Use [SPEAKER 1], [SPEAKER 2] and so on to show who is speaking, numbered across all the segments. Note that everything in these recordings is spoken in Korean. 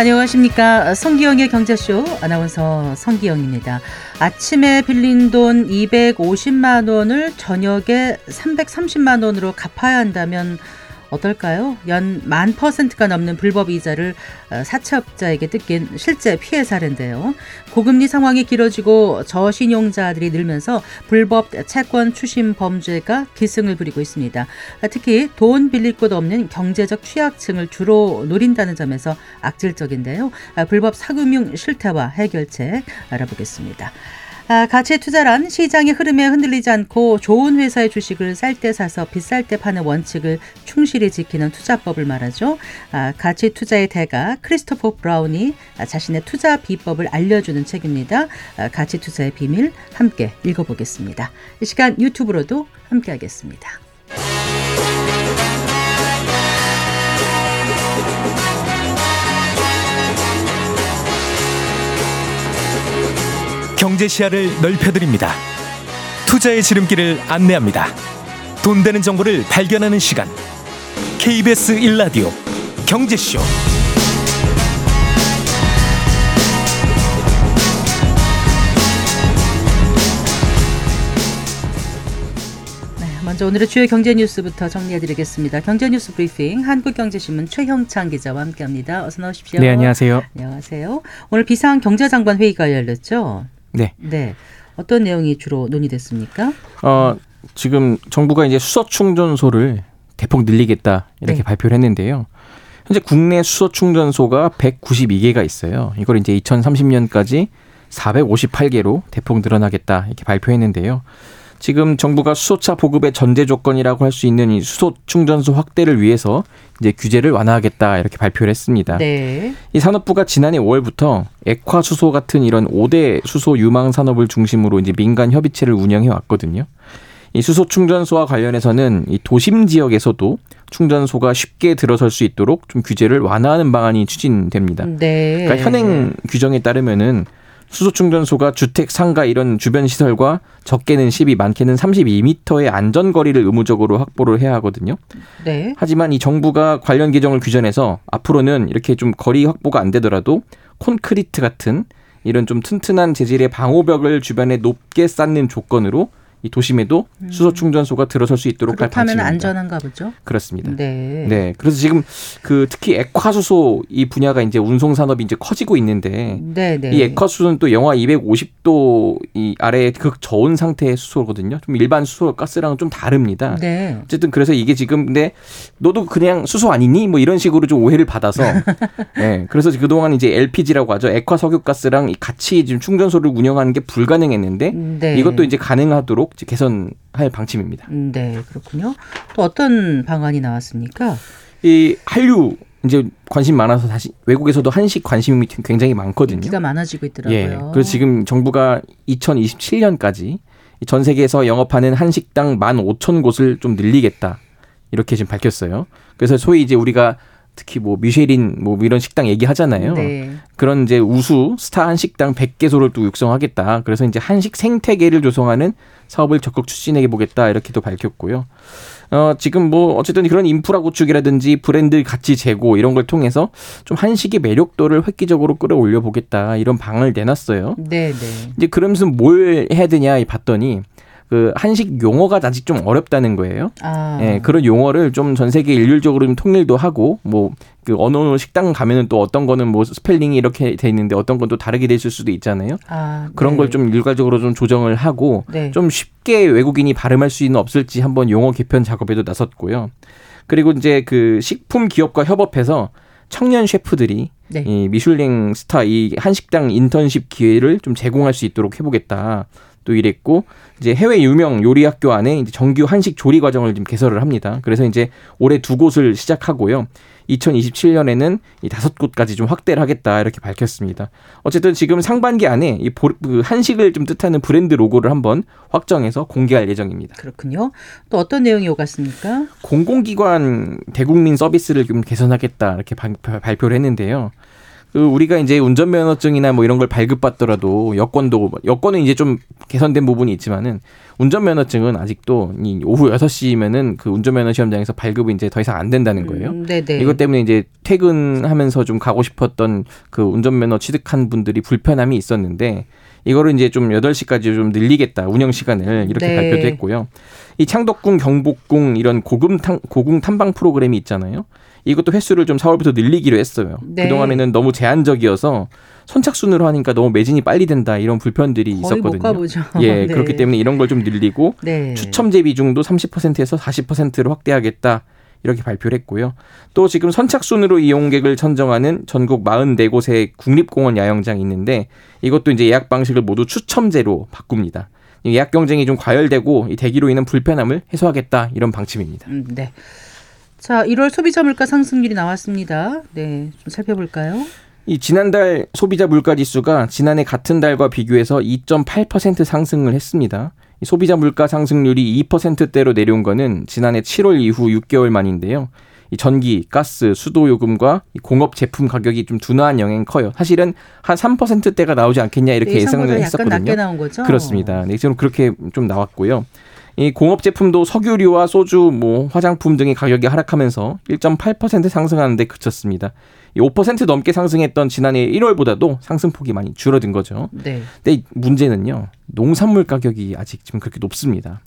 [SPEAKER 1] 안녕하십니까. 성기영의 경제쇼 아나운서 성기영입니다. 아침에 빌린 돈 250만 원을 저녁에 330만 원으로 갚아야 한다면 어떨까요? 연 만 퍼센트가 넘는 불법 이자를 어, 사채업자에게 뜯긴 실제 피해 사례인데요. 고금리 상황이 길어지고 저신용자들이 늘면서 불법 채권 추심 범죄가 기승을 부리고 있습니다. 특히 돈 빌릴 곳 없는 경제적 취약층을 주로 노린다는 점에서 악질적인데요. 불법 사금융 실태와 해결책 알아보겠습니다. 아, 가치 투자란 시장의 흐름에 흔들리지 않고 좋은 회사의 주식을 쌀때 사서 비쌀 때 파는 원칙을 충실히 지키는 투자법을 말하죠. 아, 가치 투자의 대가 크리스토퍼 브라운이 자신의 투자 비법을 알려주는 책입니다. 아, 가치 투자의 비밀 함께 읽어보겠습니다. 이 시간 유튜브로도 함께하겠습니다.
[SPEAKER 2] 경제 시야를 넓혀드립니다. 투자의 지름길을 안내합니다. 돈 되는 정보를 발견하는 시간. KBS 1라디오 경제쇼.
[SPEAKER 1] 네, 먼저 오늘의 주요 경제 뉴스부터 정리해드리겠습니다. 경제 뉴스 브리핑 한국경제신문 최형창 기자와 함께합니다. 어서 나오십시오.
[SPEAKER 3] 네, 안녕하세요.
[SPEAKER 1] 안녕하세요. 오늘 비상 경제장관 회의가 열렸죠.
[SPEAKER 3] 네.
[SPEAKER 1] 네. 어떤 내용이 주로 논의됐습니까?
[SPEAKER 3] 어, 지금 정부가 이제 수소 충전소를 대폭 늘리겠다 이렇게
[SPEAKER 1] 네.
[SPEAKER 3] 발표를 했는데요. 현재 국내 수소 충전소가 192개가 있어요. 이걸 이제 2030년까지 458개로 대폭 늘어나겠다 이렇게 발표했는데요. 지금 정부가 수소차 보급의 전제 조건이라고 할 수 있는 이 수소 충전소 확대를 위해서 이제 규제를 완화하겠다 이렇게 발표를 했습니다.
[SPEAKER 1] 네.
[SPEAKER 3] 이 산업부가 지난해 5월부터 액화 수소 같은 이런 5대 수소 유망 산업을 중심으로 이제 민간 협의체를 운영해 왔거든요. 이 수소 충전소와 관련해서는 이 도심 지역에서도 충전소가 쉽게 들어설 수 있도록 좀 규제를 완화하는 방안이 추진됩니다.
[SPEAKER 1] 네.
[SPEAKER 3] 그러니까 현행 규정에 따르면은 수소 충전소가 주택, 상가 이런 주변 시설과 적게는 12, 많게는 32m의 안전 거리를 의무적으로 확보를 해야 하거든요.
[SPEAKER 1] 네.
[SPEAKER 3] 하지만 이 정부가 관련 규정을 규정해서 앞으로는 이렇게 좀 거리 확보가 안 되더라도 콘크리트 같은 이런 좀 튼튼한 재질의 방호벽을 주변에 높게 쌓는 조건으로 이 도심에도 수소 충전소가 들어설 수 있도록 할
[SPEAKER 1] 음. 그렇다면
[SPEAKER 3] 방침입니다.
[SPEAKER 1] 안전한가 보죠.
[SPEAKER 3] 그렇습니다.
[SPEAKER 1] 네.
[SPEAKER 3] 네. 그래서 지금 그 특히 액화수소 이 분야가 이제 운송 산업이 이제 커지고 있는데
[SPEAKER 1] 네, 네.
[SPEAKER 3] 이 액화수소는 또 영하 250도 이 아래의 극 저온 상태의 수소거든요. 좀 일반 수소 가스랑은 좀 다릅니다.
[SPEAKER 1] 네.
[SPEAKER 3] 어쨌든 그래서 이게 지금 근데 너도 그냥 수소 아니니? 뭐 이런 식으로 좀 오해를 받아서 예. 그래서 그동안 이제 LPG라고 하죠. 액화 석유가스랑 이 같이 지금 충전소를 운영하는 게 불가능했는데
[SPEAKER 1] 네.
[SPEAKER 3] 이것도 이제 가능하도록 이제 개선할 방침입니다.
[SPEAKER 1] 네, 그렇군요. 또 어떤 방안이 나왔습니까?
[SPEAKER 3] 이 한류 이제 관심 많아서 다시 외국에서도 한식 관심이 굉장히 많거든요.
[SPEAKER 1] 인기가 많아지고 있더라고요.
[SPEAKER 3] 예. 그래서 지금 정부가 2027년까지 전 세계에서 영업하는 한식당 15,000곳을 좀 늘리겠다. 이렇게 지금 밝혔어요. 그래서 소위 이제 우리가 특히 뭐 미쉐린 뭐 이런 식당 얘기하잖아요.
[SPEAKER 1] 네.
[SPEAKER 3] 그런 이제 우수 스타 한식당 100개소를 또 육성하겠다. 그래서 이제 한식 생태계를 조성하는 사업을 적극 추진해 보겠다. 이렇게도 밝혔고요. 어, 지금 뭐 어쨌든 그런 인프라 구축이라든지 브랜드 가치 제고 이런 걸 통해서 좀 한식의 매력도를 획기적으로 끌어올려 보겠다. 이런 방을 내놨어요.
[SPEAKER 1] 네, 네.
[SPEAKER 3] 이제 그러면서 뭘 해야 되냐 봤더니 그 한식 용어가 아직 좀 어렵다는 거예요.
[SPEAKER 1] 아.
[SPEAKER 3] 예, 그런 용어를 좀 전 세계 일률적으로 좀 통일도 하고 뭐 그 어느 식당 가면은 또 어떤 거는 뭐 스펠링이 이렇게 돼 있는데 어떤 건 또 다르게 돼 있을 수도 있잖아요.
[SPEAKER 1] 아,
[SPEAKER 3] 그런
[SPEAKER 1] 네.
[SPEAKER 3] 걸좀 일괄적으로 좀 조정을 하고
[SPEAKER 1] 네.
[SPEAKER 3] 좀 쉽게 외국인이 발음할 수 있는 없을지 한번 용어 개편 작업에도 나섰고요. 그리고 이제 그 식품 기업과 협업해서 청년 셰프들이
[SPEAKER 1] 네.
[SPEAKER 3] 이 미슐랭 스타 이 한식당 인턴십 기회를 좀 제공할 수 있도록 해보겠다. 또 이랬고 이제 해외 유명 요리 학교 안에 이제 정규 한식 조리 과정을 지금 개설을 합니다. 그래서 이제 올해 두 곳을 시작하고요. 2027년에는 이 다섯 곳까지 좀 확대를 하겠다 이렇게 밝혔습니다. 어쨌든 지금 상반기 안에 이 보- 그 한식을 좀 뜻하는 브랜드 로고를 한번 확정해서 공개할 예정입니다.
[SPEAKER 1] 그렇군요. 또 어떤 내용이 오갔습니까?
[SPEAKER 3] 공공기관 대국민 서비스를 좀 개선하겠다 이렇게 발- 발표를 했는데요. 그 우리가 이제 운전면허증이나 뭐 이런 걸 발급받더라도 여권도 여권은 이제 좀 개선된 부분이 있지만은 운전면허증은 아직도 이 오후 6시면은 그 운전면허 시험장에서 발급이 이제 더 이상 안 된다는 거예요.
[SPEAKER 1] 음, 네네.
[SPEAKER 3] 이것 때문에 이제 퇴근하면서 좀 가고 싶었던 그 운전면허 취득한 분들이 불편함이 있었는데 이거를 이제 좀 8시까지 좀 늘리겠다. 운영 시간을 이렇게
[SPEAKER 1] 네.
[SPEAKER 3] 발표도 했고요. 이 창덕궁, 경복궁 이런 고금 탐, 고궁 탐방 프로그램이 있잖아요. 이것도 횟수를 좀 4월부터 늘리기로 했어요.
[SPEAKER 1] 네.
[SPEAKER 3] 그동안에는 너무 제한적이어서 선착순으로 하니까 너무 매진이 빨리 된다 이런 불편들이 있었거든요. 예,
[SPEAKER 1] 네.
[SPEAKER 3] 그렇기 때문에 이런 걸 좀 늘리고
[SPEAKER 1] 네.
[SPEAKER 3] 추첨제 비중도 30%에서 40%로 확대하겠다. 이렇게 발표를 했고요. 또 지금 선착순으로 이용객을 선정하는 전국 44곳의 국립공원 야영장이 있는데 이것도 이제 예약 방식을 모두 추첨제로 바꿉니다. 이 예약 경쟁이 좀 과열되고 이 대기로 인한 불편함을 해소하겠다 이런 방침입니다.
[SPEAKER 1] 음, 네. 자, 1월 소비자 물가 상승률이 나왔습니다. 네, 좀 살펴볼까요?
[SPEAKER 3] 이 지난달 소비자 물가 지수가 지난해 같은 달과 비교해서 2.8% 상승을 했습니다. 이 소비자 물가 상승률이 2%대로 내려온 거는 지난해 7월 이후 6개월 만인데요. 이 전기, 가스, 수도 요금과 이 공업 제품 가격이 좀 둔화한 영향이 커요. 사실은 한 3%대가 나오지 않겠냐 이렇게 예상을
[SPEAKER 1] 예상보다 약간
[SPEAKER 3] 했었거든요. 그렇습니다. 네, 지금 그렇게 좀 나왔고요. 이 공업 제품도 석유류와 소주, 뭐 화장품 등의 가격이 하락하면서 1.8% 상승하는데 그쳤습니다. 이5% 넘게 상승했던 지난해 1월보다도 상승폭이 많이 줄어든 거죠.
[SPEAKER 1] 네.
[SPEAKER 3] 근데 문제는요. 농산물 가격이 아직 지금 그렇게 높습니다.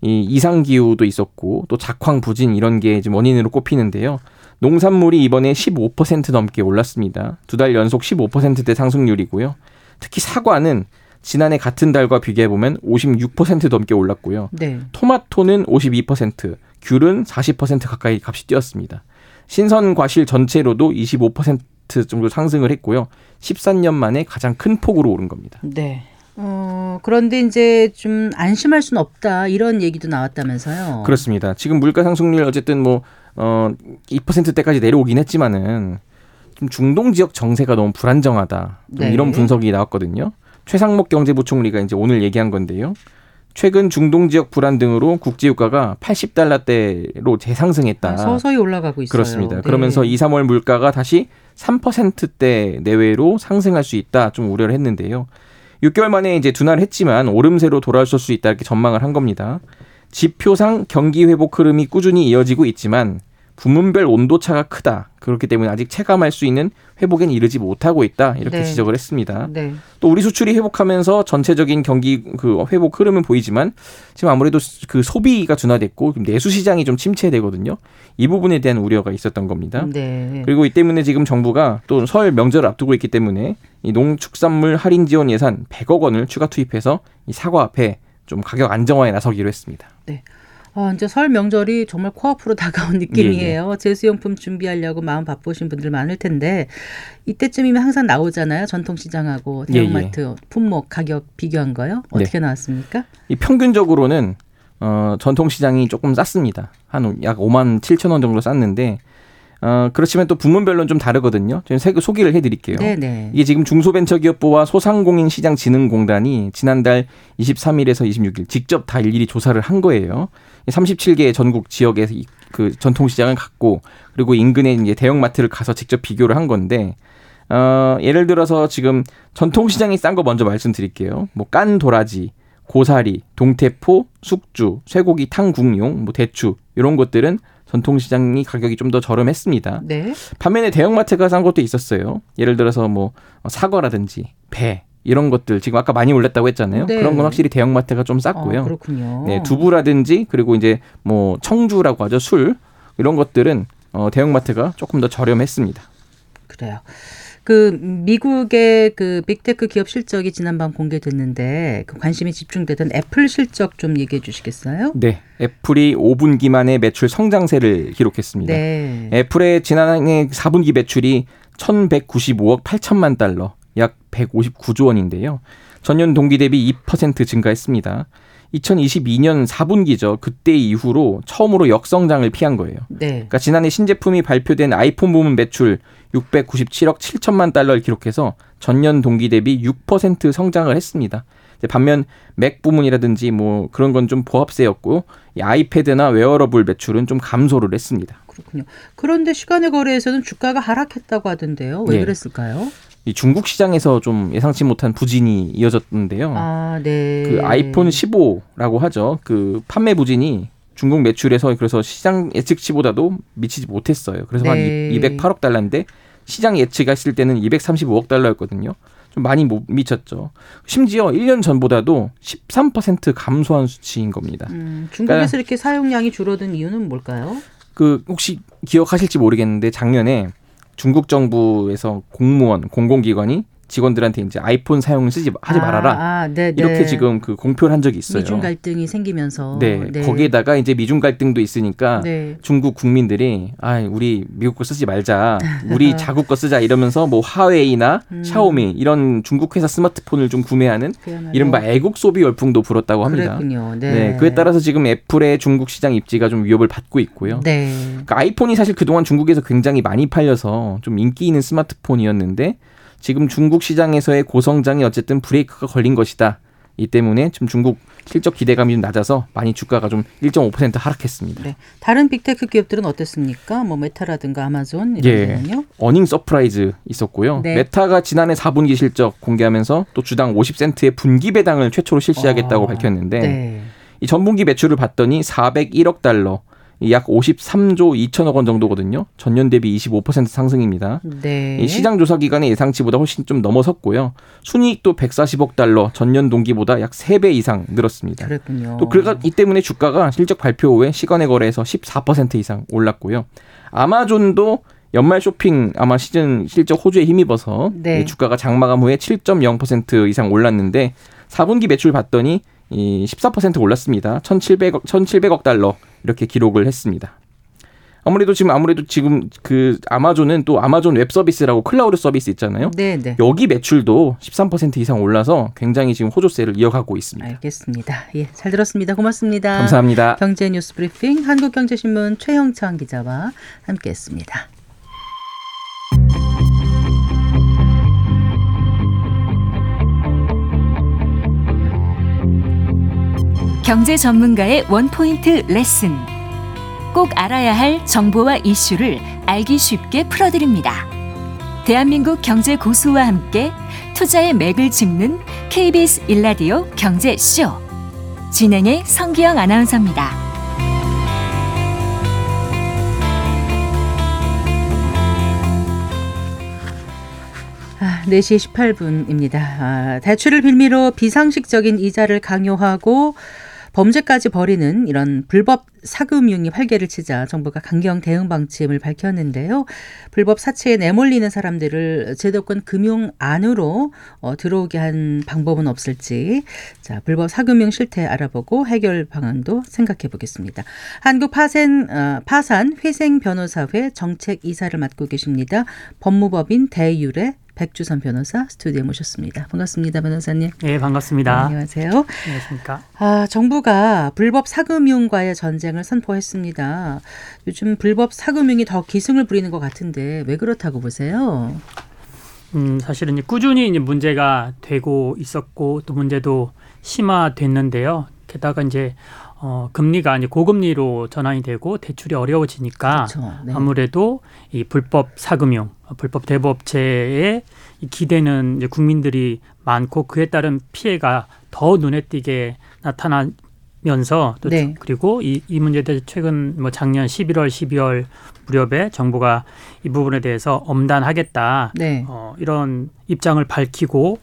[SPEAKER 3] 이 이상 기후도 있었고 또 작황 부진 이런 게 지금 원인으로 꼽히는데요. 농산물이 이번에 15% 넘게 올랐습니다. 두 달 연속 15%대 상승률이고요. 특히 사과는 지난해 같은 달과 비교해 보면 56% 넘게 올랐고요.
[SPEAKER 1] 네.
[SPEAKER 3] 토마토는 52%, 귤은 40% 가까이 값이 뛰었습니다. 신선 과실 전체로도 25% 정도 상승을 했고요. 13년 만에 가장 큰 폭으로 오른 겁니다.
[SPEAKER 1] 네. 어, 그런데 이제 좀 안심할 수는 없다. 이런 얘기도 나왔다면서요.
[SPEAKER 3] 그렇습니다. 지금 물가 상승률 어쨌든 뭐 어, 2%대까지 내려오긴 했지만은 좀 중동 지역 정세가 너무 불안정하다. 좀
[SPEAKER 1] 네.
[SPEAKER 3] 이런 분석이 나왔거든요. 최상목 경제부총리가 이제 오늘 얘기한 건데요. 최근 중동 지역 불안 등으로 국제 유가가 80달러대로 재상승했다.
[SPEAKER 1] 아, 서서히 올라가고 있어요.
[SPEAKER 3] 그렇습니다.
[SPEAKER 1] 네.
[SPEAKER 3] 그러면서 2, 3월 물가가 다시 3%대 내외로 상승할 수 있다 좀 우려를 했는데요. 6개월 만에 이제 둔화를 했지만 오름세로 돌아설 수 있다 이렇게 전망을 한 겁니다. 지표상 경기 회복 흐름이 꾸준히 이어지고 있지만 부문별 온도차가 크다. 그렇기 때문에 아직 체감할 수 있는 회복엔 이르지 못하고 있다. 이렇게
[SPEAKER 1] 네.
[SPEAKER 3] 지적을 했습니다.
[SPEAKER 1] 네.
[SPEAKER 3] 또 우리 수출이 회복하면서 전체적인 경기 그 회복 흐름은 보이지만 지금 아무래도 그 소비가 둔화됐고 내수 시장이 좀 침체되거든요. 이 부분에 대한 우려가 있었던 겁니다.
[SPEAKER 1] 네.
[SPEAKER 3] 그리고 이 때문에 지금 정부가 또 설 명절을 앞두고 있기 때문에 이 농축산물 할인 지원 예산 100억 원을 추가 투입해서 이 사과, 배좀 가격 안정화에 나서기로 했습니다.
[SPEAKER 1] 아, 이제 설 명절이 정말 코앞으로 다가온 느낌이에요. 제수용품 준비하려고 마음 바쁘신 분들 많을 텐데 이때쯤이면 항상 나오잖아요. 전통시장하고
[SPEAKER 3] 예, 예.
[SPEAKER 1] 대형마트 품목 가격 비교한 거요. 어떻게 나왔습니까?
[SPEAKER 3] 이 평균적으로는 어, 전통시장이 조금 쌌습니다. 한 약 5만 7천 원 정도 쌌는데 어, 그렇지만 또 부문별로는 좀 다르거든요. 세- 소개를 해드릴게요.
[SPEAKER 1] 네네.
[SPEAKER 3] 이게 지금 중소벤처기업부와 소상공인시장진흥공단이 지난달 23일에서 26일 직접 다 일일이 조사를 한 거예요. 37개 전국 지역에서 이- 그 전통 시장을 갖고 그리고 인근에 이제 대형 마트를 가서 직접 비교를 한 건데 어, 예를 들어서 지금 전통 시장이 싼 거 먼저 말씀드릴게요. 뭐 깐 도라지, 고사리, 동태포, 숙주, 쇠고기 탕국용, 뭐 대추 이런 것들은 전통시장이 가격이 좀 더 저렴했습니다.
[SPEAKER 1] 네.
[SPEAKER 3] 반면에 대형마트가 싼 것도 있었어요. 예를 들어서 뭐 사과라든지 배 이런 것들 지금 아까 많이 올랐다고 했잖아요.
[SPEAKER 1] 네.
[SPEAKER 3] 그런 건 확실히 대형마트가 좀 쌌고요.
[SPEAKER 1] 어, 그렇군요.
[SPEAKER 3] 네, 두부라든지 그리고 이제 뭐 청주라고 하죠 술 이런 것들은 어, 대형마트가 조금 더 저렴했습니다.
[SPEAKER 1] 그래요. 그 미국의 그 big tech 기업 실적이 지난밤 공개됐는데 그 관심이 집중되던 애플 실적 좀 얘기해 주시겠어요?
[SPEAKER 3] 네, 애플이 5분기 만에 매출 성장세를 기록했습니다.
[SPEAKER 1] 네.
[SPEAKER 3] 애플의 지난해 4분기 매출이 1,195억 8천만 달러, 약 159조 원인데요. 전년 동기 대비 2% 증가했습니다. 2022년 4분기죠. 그때 이후로 처음으로 역성장을 피한 거예요.
[SPEAKER 1] 네.
[SPEAKER 3] 그러니까 지난해 신제품이 발표된 아이폰 부문 매출 697억 7천만 달러를 기록해서 전년 동기 대비 6% 성장을 했습니다. 반면 맥 부문이라든지 뭐 그런 건 좀 보합세였고 이 아이패드나 웨어러블 매출은 좀 감소를 했습니다.
[SPEAKER 1] 그렇군요. 그런데 시간의 거래에서는 주가가 하락했다고 하던데요. 왜
[SPEAKER 3] 예.
[SPEAKER 1] 그랬을까요?
[SPEAKER 3] 이 중국 시장에서 좀 예상치 못한 부진이 이어졌는데요.
[SPEAKER 1] 아, 네.
[SPEAKER 3] 그 아이폰 15라고 하죠. 그 판매 부진이 중국 매출에서 그래서 시장 예측치보다도 미치지 못했어요. 그래서
[SPEAKER 1] 네.
[SPEAKER 3] 한 208억 달러인데 시장 예측했을 때는 235억 달러였거든요. 좀 많이 못 미쳤죠. 심지어 1년 전보다도 13% 감소한 수치인 겁니다.
[SPEAKER 1] 음, 중국에서 이렇게 사용량이 줄어든 이유는 뭘까요?
[SPEAKER 3] 그 혹시 기억하실지 모르겠는데 작년에 중국 정부에서 공무원 공공기관이 직원들한테 이제 아이폰 사용을 쓰지 하지
[SPEAKER 1] 아,
[SPEAKER 3] 말아라
[SPEAKER 1] 아, 네, 네.
[SPEAKER 3] 이렇게 지금 그 공표를 한 적이 있어요.
[SPEAKER 1] 미중 갈등이 생기면서
[SPEAKER 3] 네, 거기에다가 이제 미중 갈등도 있으니까
[SPEAKER 1] 네.
[SPEAKER 3] 중국 국민들이 아 우리 미국 거 쓰지 말자 우리 자국 거 쓰자 이러면서 뭐 화웨이나
[SPEAKER 1] 음.
[SPEAKER 3] 샤오미 이런 중국 회사 스마트폰을 좀 구매하는
[SPEAKER 1] 그야말로
[SPEAKER 3] 이른바 애국 소비 열풍도 불었다고 합니다.
[SPEAKER 1] 그랬군요. 네.
[SPEAKER 3] 네, 그에 따라서 지금 애플의 중국 시장 입지가 좀 위협을 받고 있고요.
[SPEAKER 1] 네.
[SPEAKER 3] 그러니까 아이폰이 사실 그동안 중국에서 굉장히 많이 팔려서 좀 인기 있는 스마트폰이었는데 지금 중국 시장에서의 고성장이 어쨌든 브레이크가 걸린 것이다. 이 때문에 지금 중국 실적 기대감이 좀 낮아서 많이 주가가 좀 1.5% 하락했습니다.
[SPEAKER 1] 네. 다른 big tech 기업들은 어땠습니까? 뭐 메타라든가 아마존 이런
[SPEAKER 3] 예.
[SPEAKER 1] 데는요?
[SPEAKER 3] earning surprise 있었고요.
[SPEAKER 1] 네.
[SPEAKER 3] 메타가 지난해 4분기 실적 공개하면서 또 주당 50센트의 분기 배당을 최초로 실시하겠다고
[SPEAKER 1] 어,
[SPEAKER 3] 밝혔는데
[SPEAKER 1] 네.
[SPEAKER 3] 이 전분기 매출을 봤더니 401억 달러, 이 약 53조 2천억 원 정도거든요. 전년 대비 25% 상승입니다.
[SPEAKER 1] 네.
[SPEAKER 3] 이 시장 조사 기관의 예상치보다 훨씬 좀 넘어섰고요. 순이익도 140억 달러, 전년 동기보다 약 3배 이상 늘었습니다.
[SPEAKER 1] 그랬군요.
[SPEAKER 3] 또 그러니까 이 때문에 주가가 실적 발표 후에 시간의 거래에서 14% 이상 올랐고요. 아마존도 연말 쇼핑 아마 시즌 실적 호주에 힘입어서
[SPEAKER 1] 네.
[SPEAKER 3] 이 주가가 장마감 후에 7.0% 이상 올랐는데 4분기 매출 봤더니 이 14% 올랐습니다. 1,700억 1,700억 달러 이렇게 기록을 했습니다. 아무래도 지금 아무래도 지금 그 아마존은 또 아마존 웹 서비스라고 클라우드 서비스 있잖아요.
[SPEAKER 1] 네, 네.
[SPEAKER 3] 여기 매출도 13% 이상 올라서 굉장히 지금 호조세를 이어가고 있습니다.
[SPEAKER 1] 알겠습니다. 예, 잘 들었습니다. 고맙습니다.
[SPEAKER 3] 감사합니다.
[SPEAKER 1] 경제 뉴스 브리핑 한국경제신문 최형창 기자와 함께했습니다.
[SPEAKER 4] 경제 전문가의 원포인트 레슨. 꼭 알아야 할 정보와 이슈를 알기 쉽게 풀어드립니다. 대한민국 경제 고수와 함께 투자의 맥을 짚는 KBS 일라디오 경제쇼. 진행의 성기영 아나운서입니다.
[SPEAKER 1] 아, 4시 18분입니다. 아, 대출을 빌미로 비상식적인 이자를 강요하고 범죄까지 벌이는 이런 불법 사금융이 활개를 치자 정부가 강경 대응 방침을 밝혔는데요. 불법 사채에 내몰리는 사람들을 제도권 금융 안으로 어, 들어오게 한 방법은 없을지 자 불법 사금융 실태 알아보고 해결 방안도 생각해 보겠습니다. 한국 파산 어, 파산 회생 변호사회 정책 이사를 맡고 계십니다. 법무법인 대유래 백주선 변호사 스튜디오에 모셨습니다. 반갑습니다, 변호사님.
[SPEAKER 5] 네, 반갑습니다.
[SPEAKER 1] 안녕하세요.
[SPEAKER 5] 안녕하십니까.
[SPEAKER 1] 아, 정부가 불법 사금융과의 전쟁을 선포했습니다. 요즘 불법 사금융이 더 기승을 부리는 것 같은데 왜 그렇다고 보세요?
[SPEAKER 5] 음, 사실은 이제 꾸준히 이제 문제가 되고 있었고 또 문제도 심화됐는데요. 게다가 이제 어, 금리가 이제 고금리로 전환이 되고 대출이 어려워지니까
[SPEAKER 1] 그렇죠. 네.
[SPEAKER 5] 아무래도 이 불법 사금융, 어, 불법 대부업체에 이 기대는 이제 국민들이 많고 그에 따른 피해가 더 눈에 띄게 나타나 면서 또
[SPEAKER 1] 네.
[SPEAKER 5] 그리고 이, 이 문제에 대해서 최근 뭐 작년 11월, 12월 무렵에 정부가 이 부분에 대해서 엄단하겠다.
[SPEAKER 1] 네.
[SPEAKER 5] 어, 이런 입장을 밝히고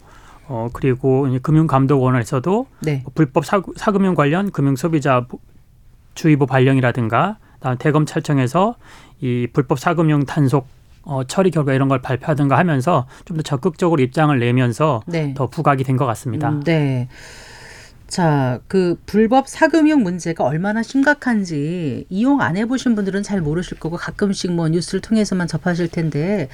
[SPEAKER 5] 어, 그리고 금융감독원에서도
[SPEAKER 1] 네.
[SPEAKER 5] 뭐 불법 사, 관련 금융 소비자 보- 주의보 발령이라든가 다음 대검찰청에서 이 불법 사금융 단속 어, 처리 결과 이런 걸 발표하든가 하면서 좀 더 적극적으로 입장을 내면서
[SPEAKER 1] 네.
[SPEAKER 5] 더 부각이 된 것 같습니다.
[SPEAKER 1] 음, 네. 자, 그 불법 사금융 문제가 얼마나 심각한지 이용 안 해보신 분들은 잘 모르실 거고 가끔씩 뭐 뉴스를 통해서만 접하실 텐데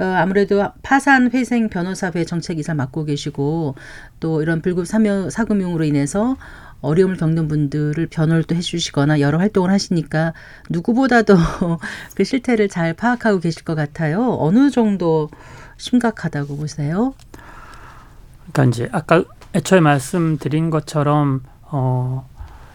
[SPEAKER 1] 어, 아무래도 파산 회생 변호사회 정책이사 맡고 계시고 또 이런 불법 사금융으로 인해서 어려움을 겪는 분들을 변호를 또 해주시거나 여러 활동을 하시니까 누구보다도 그 실태를 잘 파악하고 계실 것 같아요. 어느 정도 심각하다고 보세요?
[SPEAKER 5] 그러니까 이제 아까 애초에 말씀드린 것처럼 어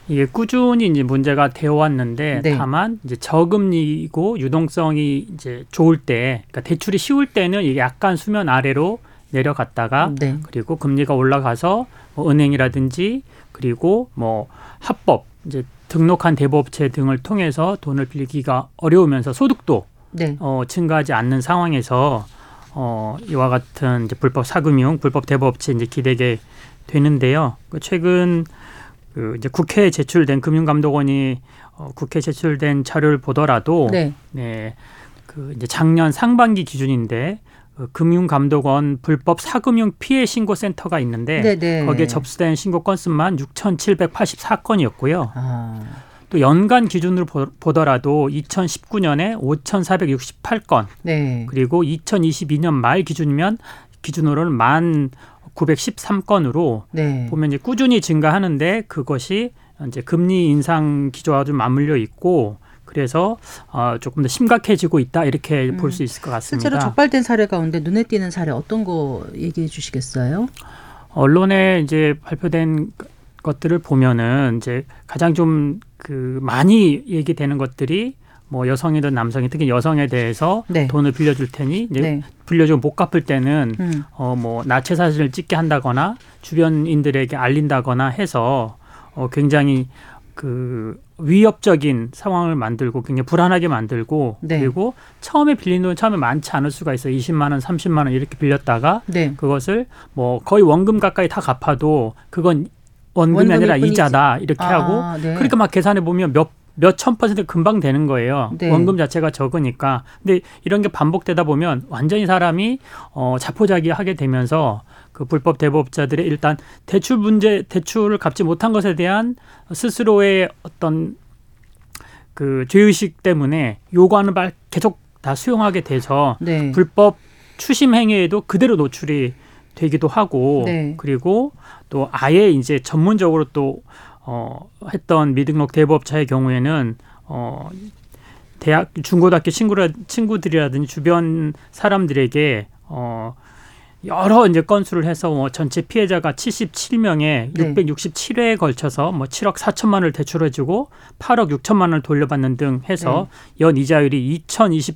[SPEAKER 5] 이게 꾸준히 이제 문제가 되어 왔는데
[SPEAKER 1] 네.
[SPEAKER 5] 다만 이제 저금리고 유동성이 이제 좋을 때 그러니까 대출이 쉬울 때는 이게 약간 수면 아래로 내려갔다가
[SPEAKER 1] 네.
[SPEAKER 5] 그리고 금리가 올라가서 뭐 은행이라든지 그리고 뭐 합법 이제 등록한 대부업체 등을 통해서 돈을 빌리기가 어려우면서 소득도
[SPEAKER 1] 네.
[SPEAKER 5] 어, 증가하지 않는 상황에서 어, 이와 같은 이제 불법 사금융, 불법 대부업체 이제 기대게 되는데요. 그 최근 그 이제 국회에 제출된 금융감독원이 어, 국회 에 제출된 자료를 보더라도
[SPEAKER 1] 네.
[SPEAKER 5] 네, 그 이제 작년 상반기 기준인데 그 금융감독원 불법 사금융 피해 신고 센터가 있는데
[SPEAKER 1] 네, 네.
[SPEAKER 5] 거기에 접수된 신고 건수만 6,784건이었고요.
[SPEAKER 1] 아.
[SPEAKER 5] 또 연간 기준으로 보- 보더라도 2019년에 5,468건
[SPEAKER 1] 네.
[SPEAKER 5] 그리고 2022년 말 기준이면 기준으로는 만 913건으로
[SPEAKER 1] 네.
[SPEAKER 5] 보면 이제 꾸준히 증가하는데 그것이 이제 금리 인상 기조와 좀 맞물려 있고 그래서 어, 조금 더 심각해지고 있다 이렇게
[SPEAKER 1] 음.
[SPEAKER 5] 볼수 있을 것 같습니다.
[SPEAKER 1] 실제로 적발된 사례 가운데 눈에 띄는 사례 어떤 거 얘기해 주시겠어요?
[SPEAKER 5] 언론에 이제 발표된 것들을 보면은 이제 가장 좀 그 많이 얘기되는 것들이 뭐 여성이든 남성이 특히 여성에 대해서
[SPEAKER 1] 네.
[SPEAKER 5] 돈을 빌려줄 테니 이제
[SPEAKER 1] 네.
[SPEAKER 5] 빌려주고 못 갚을 때는
[SPEAKER 1] 음.
[SPEAKER 5] 어뭐 나체 사진을 찍게 한다거나 주변인들에게 알린다거나 해서 어 굉장히 그 위협적인 상황을 만들고 굉장히 불안하게 만들고
[SPEAKER 1] 네.
[SPEAKER 5] 그리고 처음에 빌린 돈 처음에 많지 않을 수가 있어요. 20만 원, 30만 원 이렇게 빌렸다가
[SPEAKER 1] 네.
[SPEAKER 5] 그것을 뭐 거의 원금 가까이 다 갚아도 그건 원금이
[SPEAKER 1] 원금일
[SPEAKER 5] 아니라
[SPEAKER 1] 뿐이지.
[SPEAKER 5] 이자다 이렇게
[SPEAKER 1] 아,
[SPEAKER 5] 하고
[SPEAKER 1] 네.
[SPEAKER 5] 그러니까 막 계산해 보면 몇 몇 천 퍼센트 금방 되는 거예요.
[SPEAKER 1] 네.
[SPEAKER 5] 원금 자체가 적으니까. 근데 이런 게 반복되다 보면 완전히 사람이 어 자포자기하게 되면서 그 불법 대법자들의 일단 대출 문제 대출을 갚지 못한 것에 대한 스스로의 어떤 그 죄의식 때문에 요구하는 말 계속 다 수용하게 돼서
[SPEAKER 1] 네.
[SPEAKER 5] 불법 추심 행위에도 그대로 노출이 되기도 하고
[SPEAKER 1] 네.
[SPEAKER 5] 그리고 또 아예 이제 전문적으로 또 어, 했던 미등록 대부업자의 경우에는 어, 대학 중고등학교 친구라 친구들이라든지 주변 사람들에게 어, 여러 이제 건수를 해서 뭐 전체 피해자가 77명에
[SPEAKER 1] 네.
[SPEAKER 5] 667회에 걸쳐서 뭐 7억 4천만 원을 대출해주고 8억 6천만 원을 돌려받는 등 해서
[SPEAKER 1] 네.
[SPEAKER 5] 연 이자율이 2023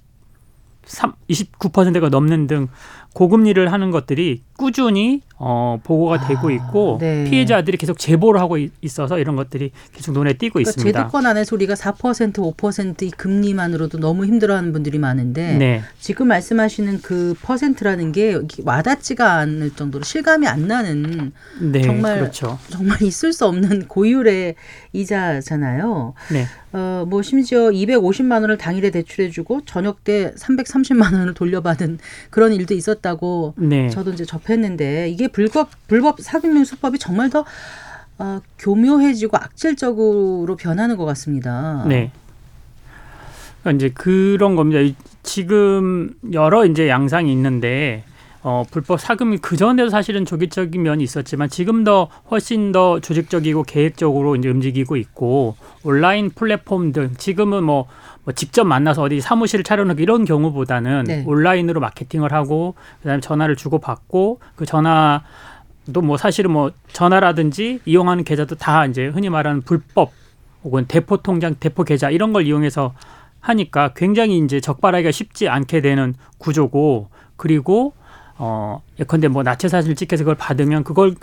[SPEAKER 5] 29%가 넘는 등 고금리를 하는 것들이 꾸준히 어, 보고가 되고
[SPEAKER 1] 아,
[SPEAKER 5] 있고
[SPEAKER 1] 네.
[SPEAKER 5] 피해자들이 계속 제보를 하고 있- 있어서 이런 것들이 계속 눈에 띄고
[SPEAKER 1] 그러니까
[SPEAKER 5] 있습니다.
[SPEAKER 1] 제도권 안에서 우리가 4% 5%이 금리만으로도 너무 힘들어하는 분들이 많은데
[SPEAKER 5] 네.
[SPEAKER 1] 지금 말씀하시는 그 퍼센트라는 게 와닿지가 않을 정도로 실감이 안 나는
[SPEAKER 5] 네,
[SPEAKER 1] 정말
[SPEAKER 5] 그렇죠.
[SPEAKER 1] 정말 있을 수 없는 고율의 이자잖아요.
[SPEAKER 5] 네.
[SPEAKER 1] 어, 뭐 심지어 250만 원을 당일에 대출해주고 저녁 때 330만 원을 돌려받은 그런 일도 있었다고
[SPEAKER 5] 네.
[SPEAKER 1] 저도 이제 접 했는데 이게 불법 불법 사금융 수법이 정말 더 어, 교묘해지고 악질적으로 변하는 것 같습니다.
[SPEAKER 5] 네. 그러니까 이제 그런 겁니다. 이- 지금 여러 이제 양상이 있는데 어, 불법 사금이 그 전에도 사실은 조직적인 면이 있었지만 지금 더 훨씬 더 조직적이고 계획적으로 이제 움직이고 있고 온라인 플랫폼 등 지금은 뭐, 뭐 직접 만나서 어디 사무실을 차려놓고 이런 경우보다는
[SPEAKER 1] 네.
[SPEAKER 5] 온라인으로 마케팅을 하고 그다음에 전화를 주고 받고 그 전화 또뭐 사실은 뭐 전화라든지 이용하는 계좌도 다 이제 흔히 말하는 불법 혹은 대포 통장, 대포 계좌 이런 걸 이용해서 하니까 굉장히 이제 적발하기가 쉽지 않게 되는 구조고 그리고 어 예컨대 뭐 나체 사진을 찍혀서 그걸 받으면 그걸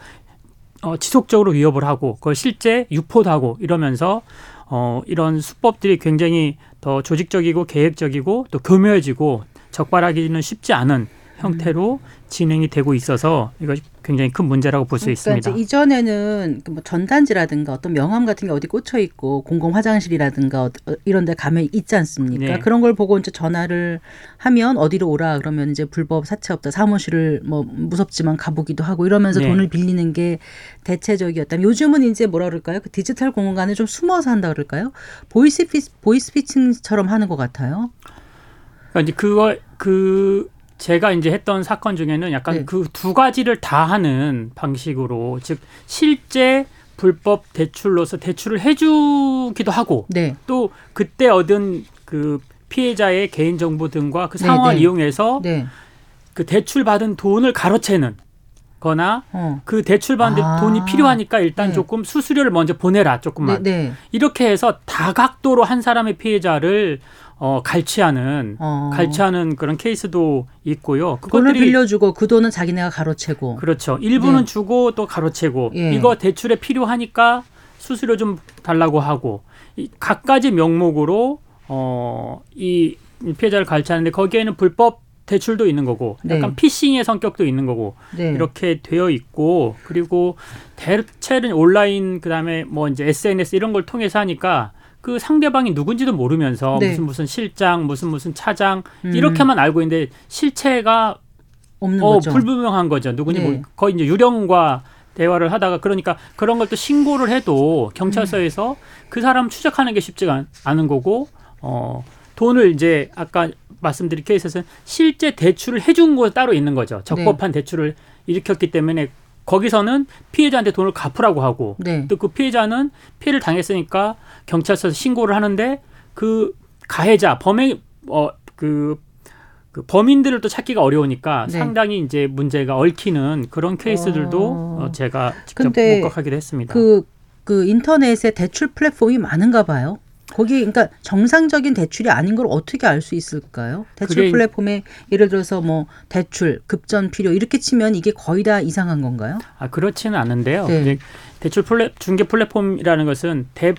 [SPEAKER 5] 어 지속적으로 위협을 하고 그걸 실제 유포도 하고 이러면서 어 이런 수법들이 굉장히 더 조직적이고 계획적이고 또 교묘해지고 적발하기는 쉽지 않은 형태로 진행이 되고 있어서 이거 굉장히 큰 문제라고 볼수
[SPEAKER 1] 그러니까
[SPEAKER 5] 있습니다.
[SPEAKER 1] 이전에는 그뭐 전단지라든가 어떤 명함 같은 게 어디 꽂혀 있고 공공 화장실이라든가 어- 어, 이런 데 가면 있지 않습니까?
[SPEAKER 5] 네.
[SPEAKER 1] 그런 걸 보고 이제 전화를 하면 어디로 오라 그러면 이제 불법 사채업자 사무실을 뭐 무섭지만 가보기도 하고 이러면서
[SPEAKER 5] 네.
[SPEAKER 1] 돈을 빌리는 게 대체적이었다면 요즘은 이제 뭐라 그럴까요? 그 디지털 공간에 좀 숨어서 한다 그럴까요? 보이스 피 보이스 피싱처럼 하는 것 같아요.
[SPEAKER 5] 그러니까 이제 그거 그 제가 이제 했던 사건 중에는 약간
[SPEAKER 1] 네.
[SPEAKER 5] 그두 가지를 다 하는 방식으로 즉 실제 불법 대출로서 대출을 해주기도 하고
[SPEAKER 1] 네.
[SPEAKER 5] 또 그때 얻은 그 피해자의 개인 정보 등과 그
[SPEAKER 1] 네,
[SPEAKER 5] 상황을
[SPEAKER 1] 네.
[SPEAKER 5] 이용해서
[SPEAKER 1] 네.
[SPEAKER 5] 그 대출 받은 돈을 가로채는 거나
[SPEAKER 1] 어.
[SPEAKER 5] 그 대출 받는데
[SPEAKER 1] 아.
[SPEAKER 5] 돈이 필요하니까 일단
[SPEAKER 1] 네.
[SPEAKER 5] 조금 수수료를 먼저 보내라
[SPEAKER 1] 네,
[SPEAKER 5] 조금만
[SPEAKER 1] 네.
[SPEAKER 5] 이렇게 해서 다각도로 한 사람의 피해자를 어 갈취하는
[SPEAKER 1] 어.
[SPEAKER 5] 갈취하는 그런 케이스도 있고요.
[SPEAKER 1] 돈을
[SPEAKER 5] 그것들이
[SPEAKER 1] 빌려주고 그 돈은 자기네가 가로채고.
[SPEAKER 5] 그렇죠. 일부는
[SPEAKER 1] 네.
[SPEAKER 5] 주고 또 가로채고
[SPEAKER 1] 예.
[SPEAKER 5] 이거 대출에 필요하니까 수수료 좀 달라고 하고 이 각가지 명목으로 어 이 피해자를 갈취하는데 거기에는 불법 대출도 있는 거고
[SPEAKER 1] 네.
[SPEAKER 5] 약간 피싱의 성격도 있는 거고
[SPEAKER 1] 네.
[SPEAKER 5] 이렇게 되어 있고 그리고 대체는 온라인 그다음에 뭐 이제 SNS 이런 걸 통해서 하니까 그 상대방이 누군지도 모르면서
[SPEAKER 1] 네.
[SPEAKER 5] 무슨 무슨 실장 무슨 무슨 차장
[SPEAKER 1] 음.
[SPEAKER 5] 이렇게만 알고 있는데 실체가
[SPEAKER 1] 없는
[SPEAKER 5] 어
[SPEAKER 1] 거죠.
[SPEAKER 5] 불분명한 거죠 누군지
[SPEAKER 1] 네.
[SPEAKER 5] 모르 거의 이제 유령과 대화를 하다가 그러니까 그런 걸 또 신고를 해도 경찰서에서
[SPEAKER 1] 음.
[SPEAKER 5] 그 사람 추적하는 게 쉽지가 않- 않은 거고 어 돈을 이제 아까 말씀드린 케이스에서는 실제 대출을 해준 거 따로 있는 거죠 적법한
[SPEAKER 1] 네.
[SPEAKER 5] 대출을 일으켰기 때문에 거기서는 피해자한테 돈을 갚으라고 하고
[SPEAKER 1] 네.
[SPEAKER 5] 또그 피해자는 피해를 당했으니까 경찰서에 신고를 하는데 그 가해자 범행 어그 그 범인들을 또 찾기가 어려우니까
[SPEAKER 1] 네.
[SPEAKER 5] 상당히 이제 문제가 얽히는 그런 케이스들도
[SPEAKER 1] 어.
[SPEAKER 5] 어, 제가 직접 목격하기도 했습니다.
[SPEAKER 1] 그, 그 인터넷에 대출 플랫폼이 많은가 봐요. 거기 그러니까 정상적인 대출이 아닌 걸 어떻게 알 수 있을까요? 대출 플랫폼에 예를 들어서 뭐 대출, 급전 필요 이렇게 치면 이게 거의 다 이상한 건가요?
[SPEAKER 5] 아 그렇지는 않은데요.
[SPEAKER 1] 네.
[SPEAKER 5] 대출 플랫 중개 플랫폼이라는 것은 대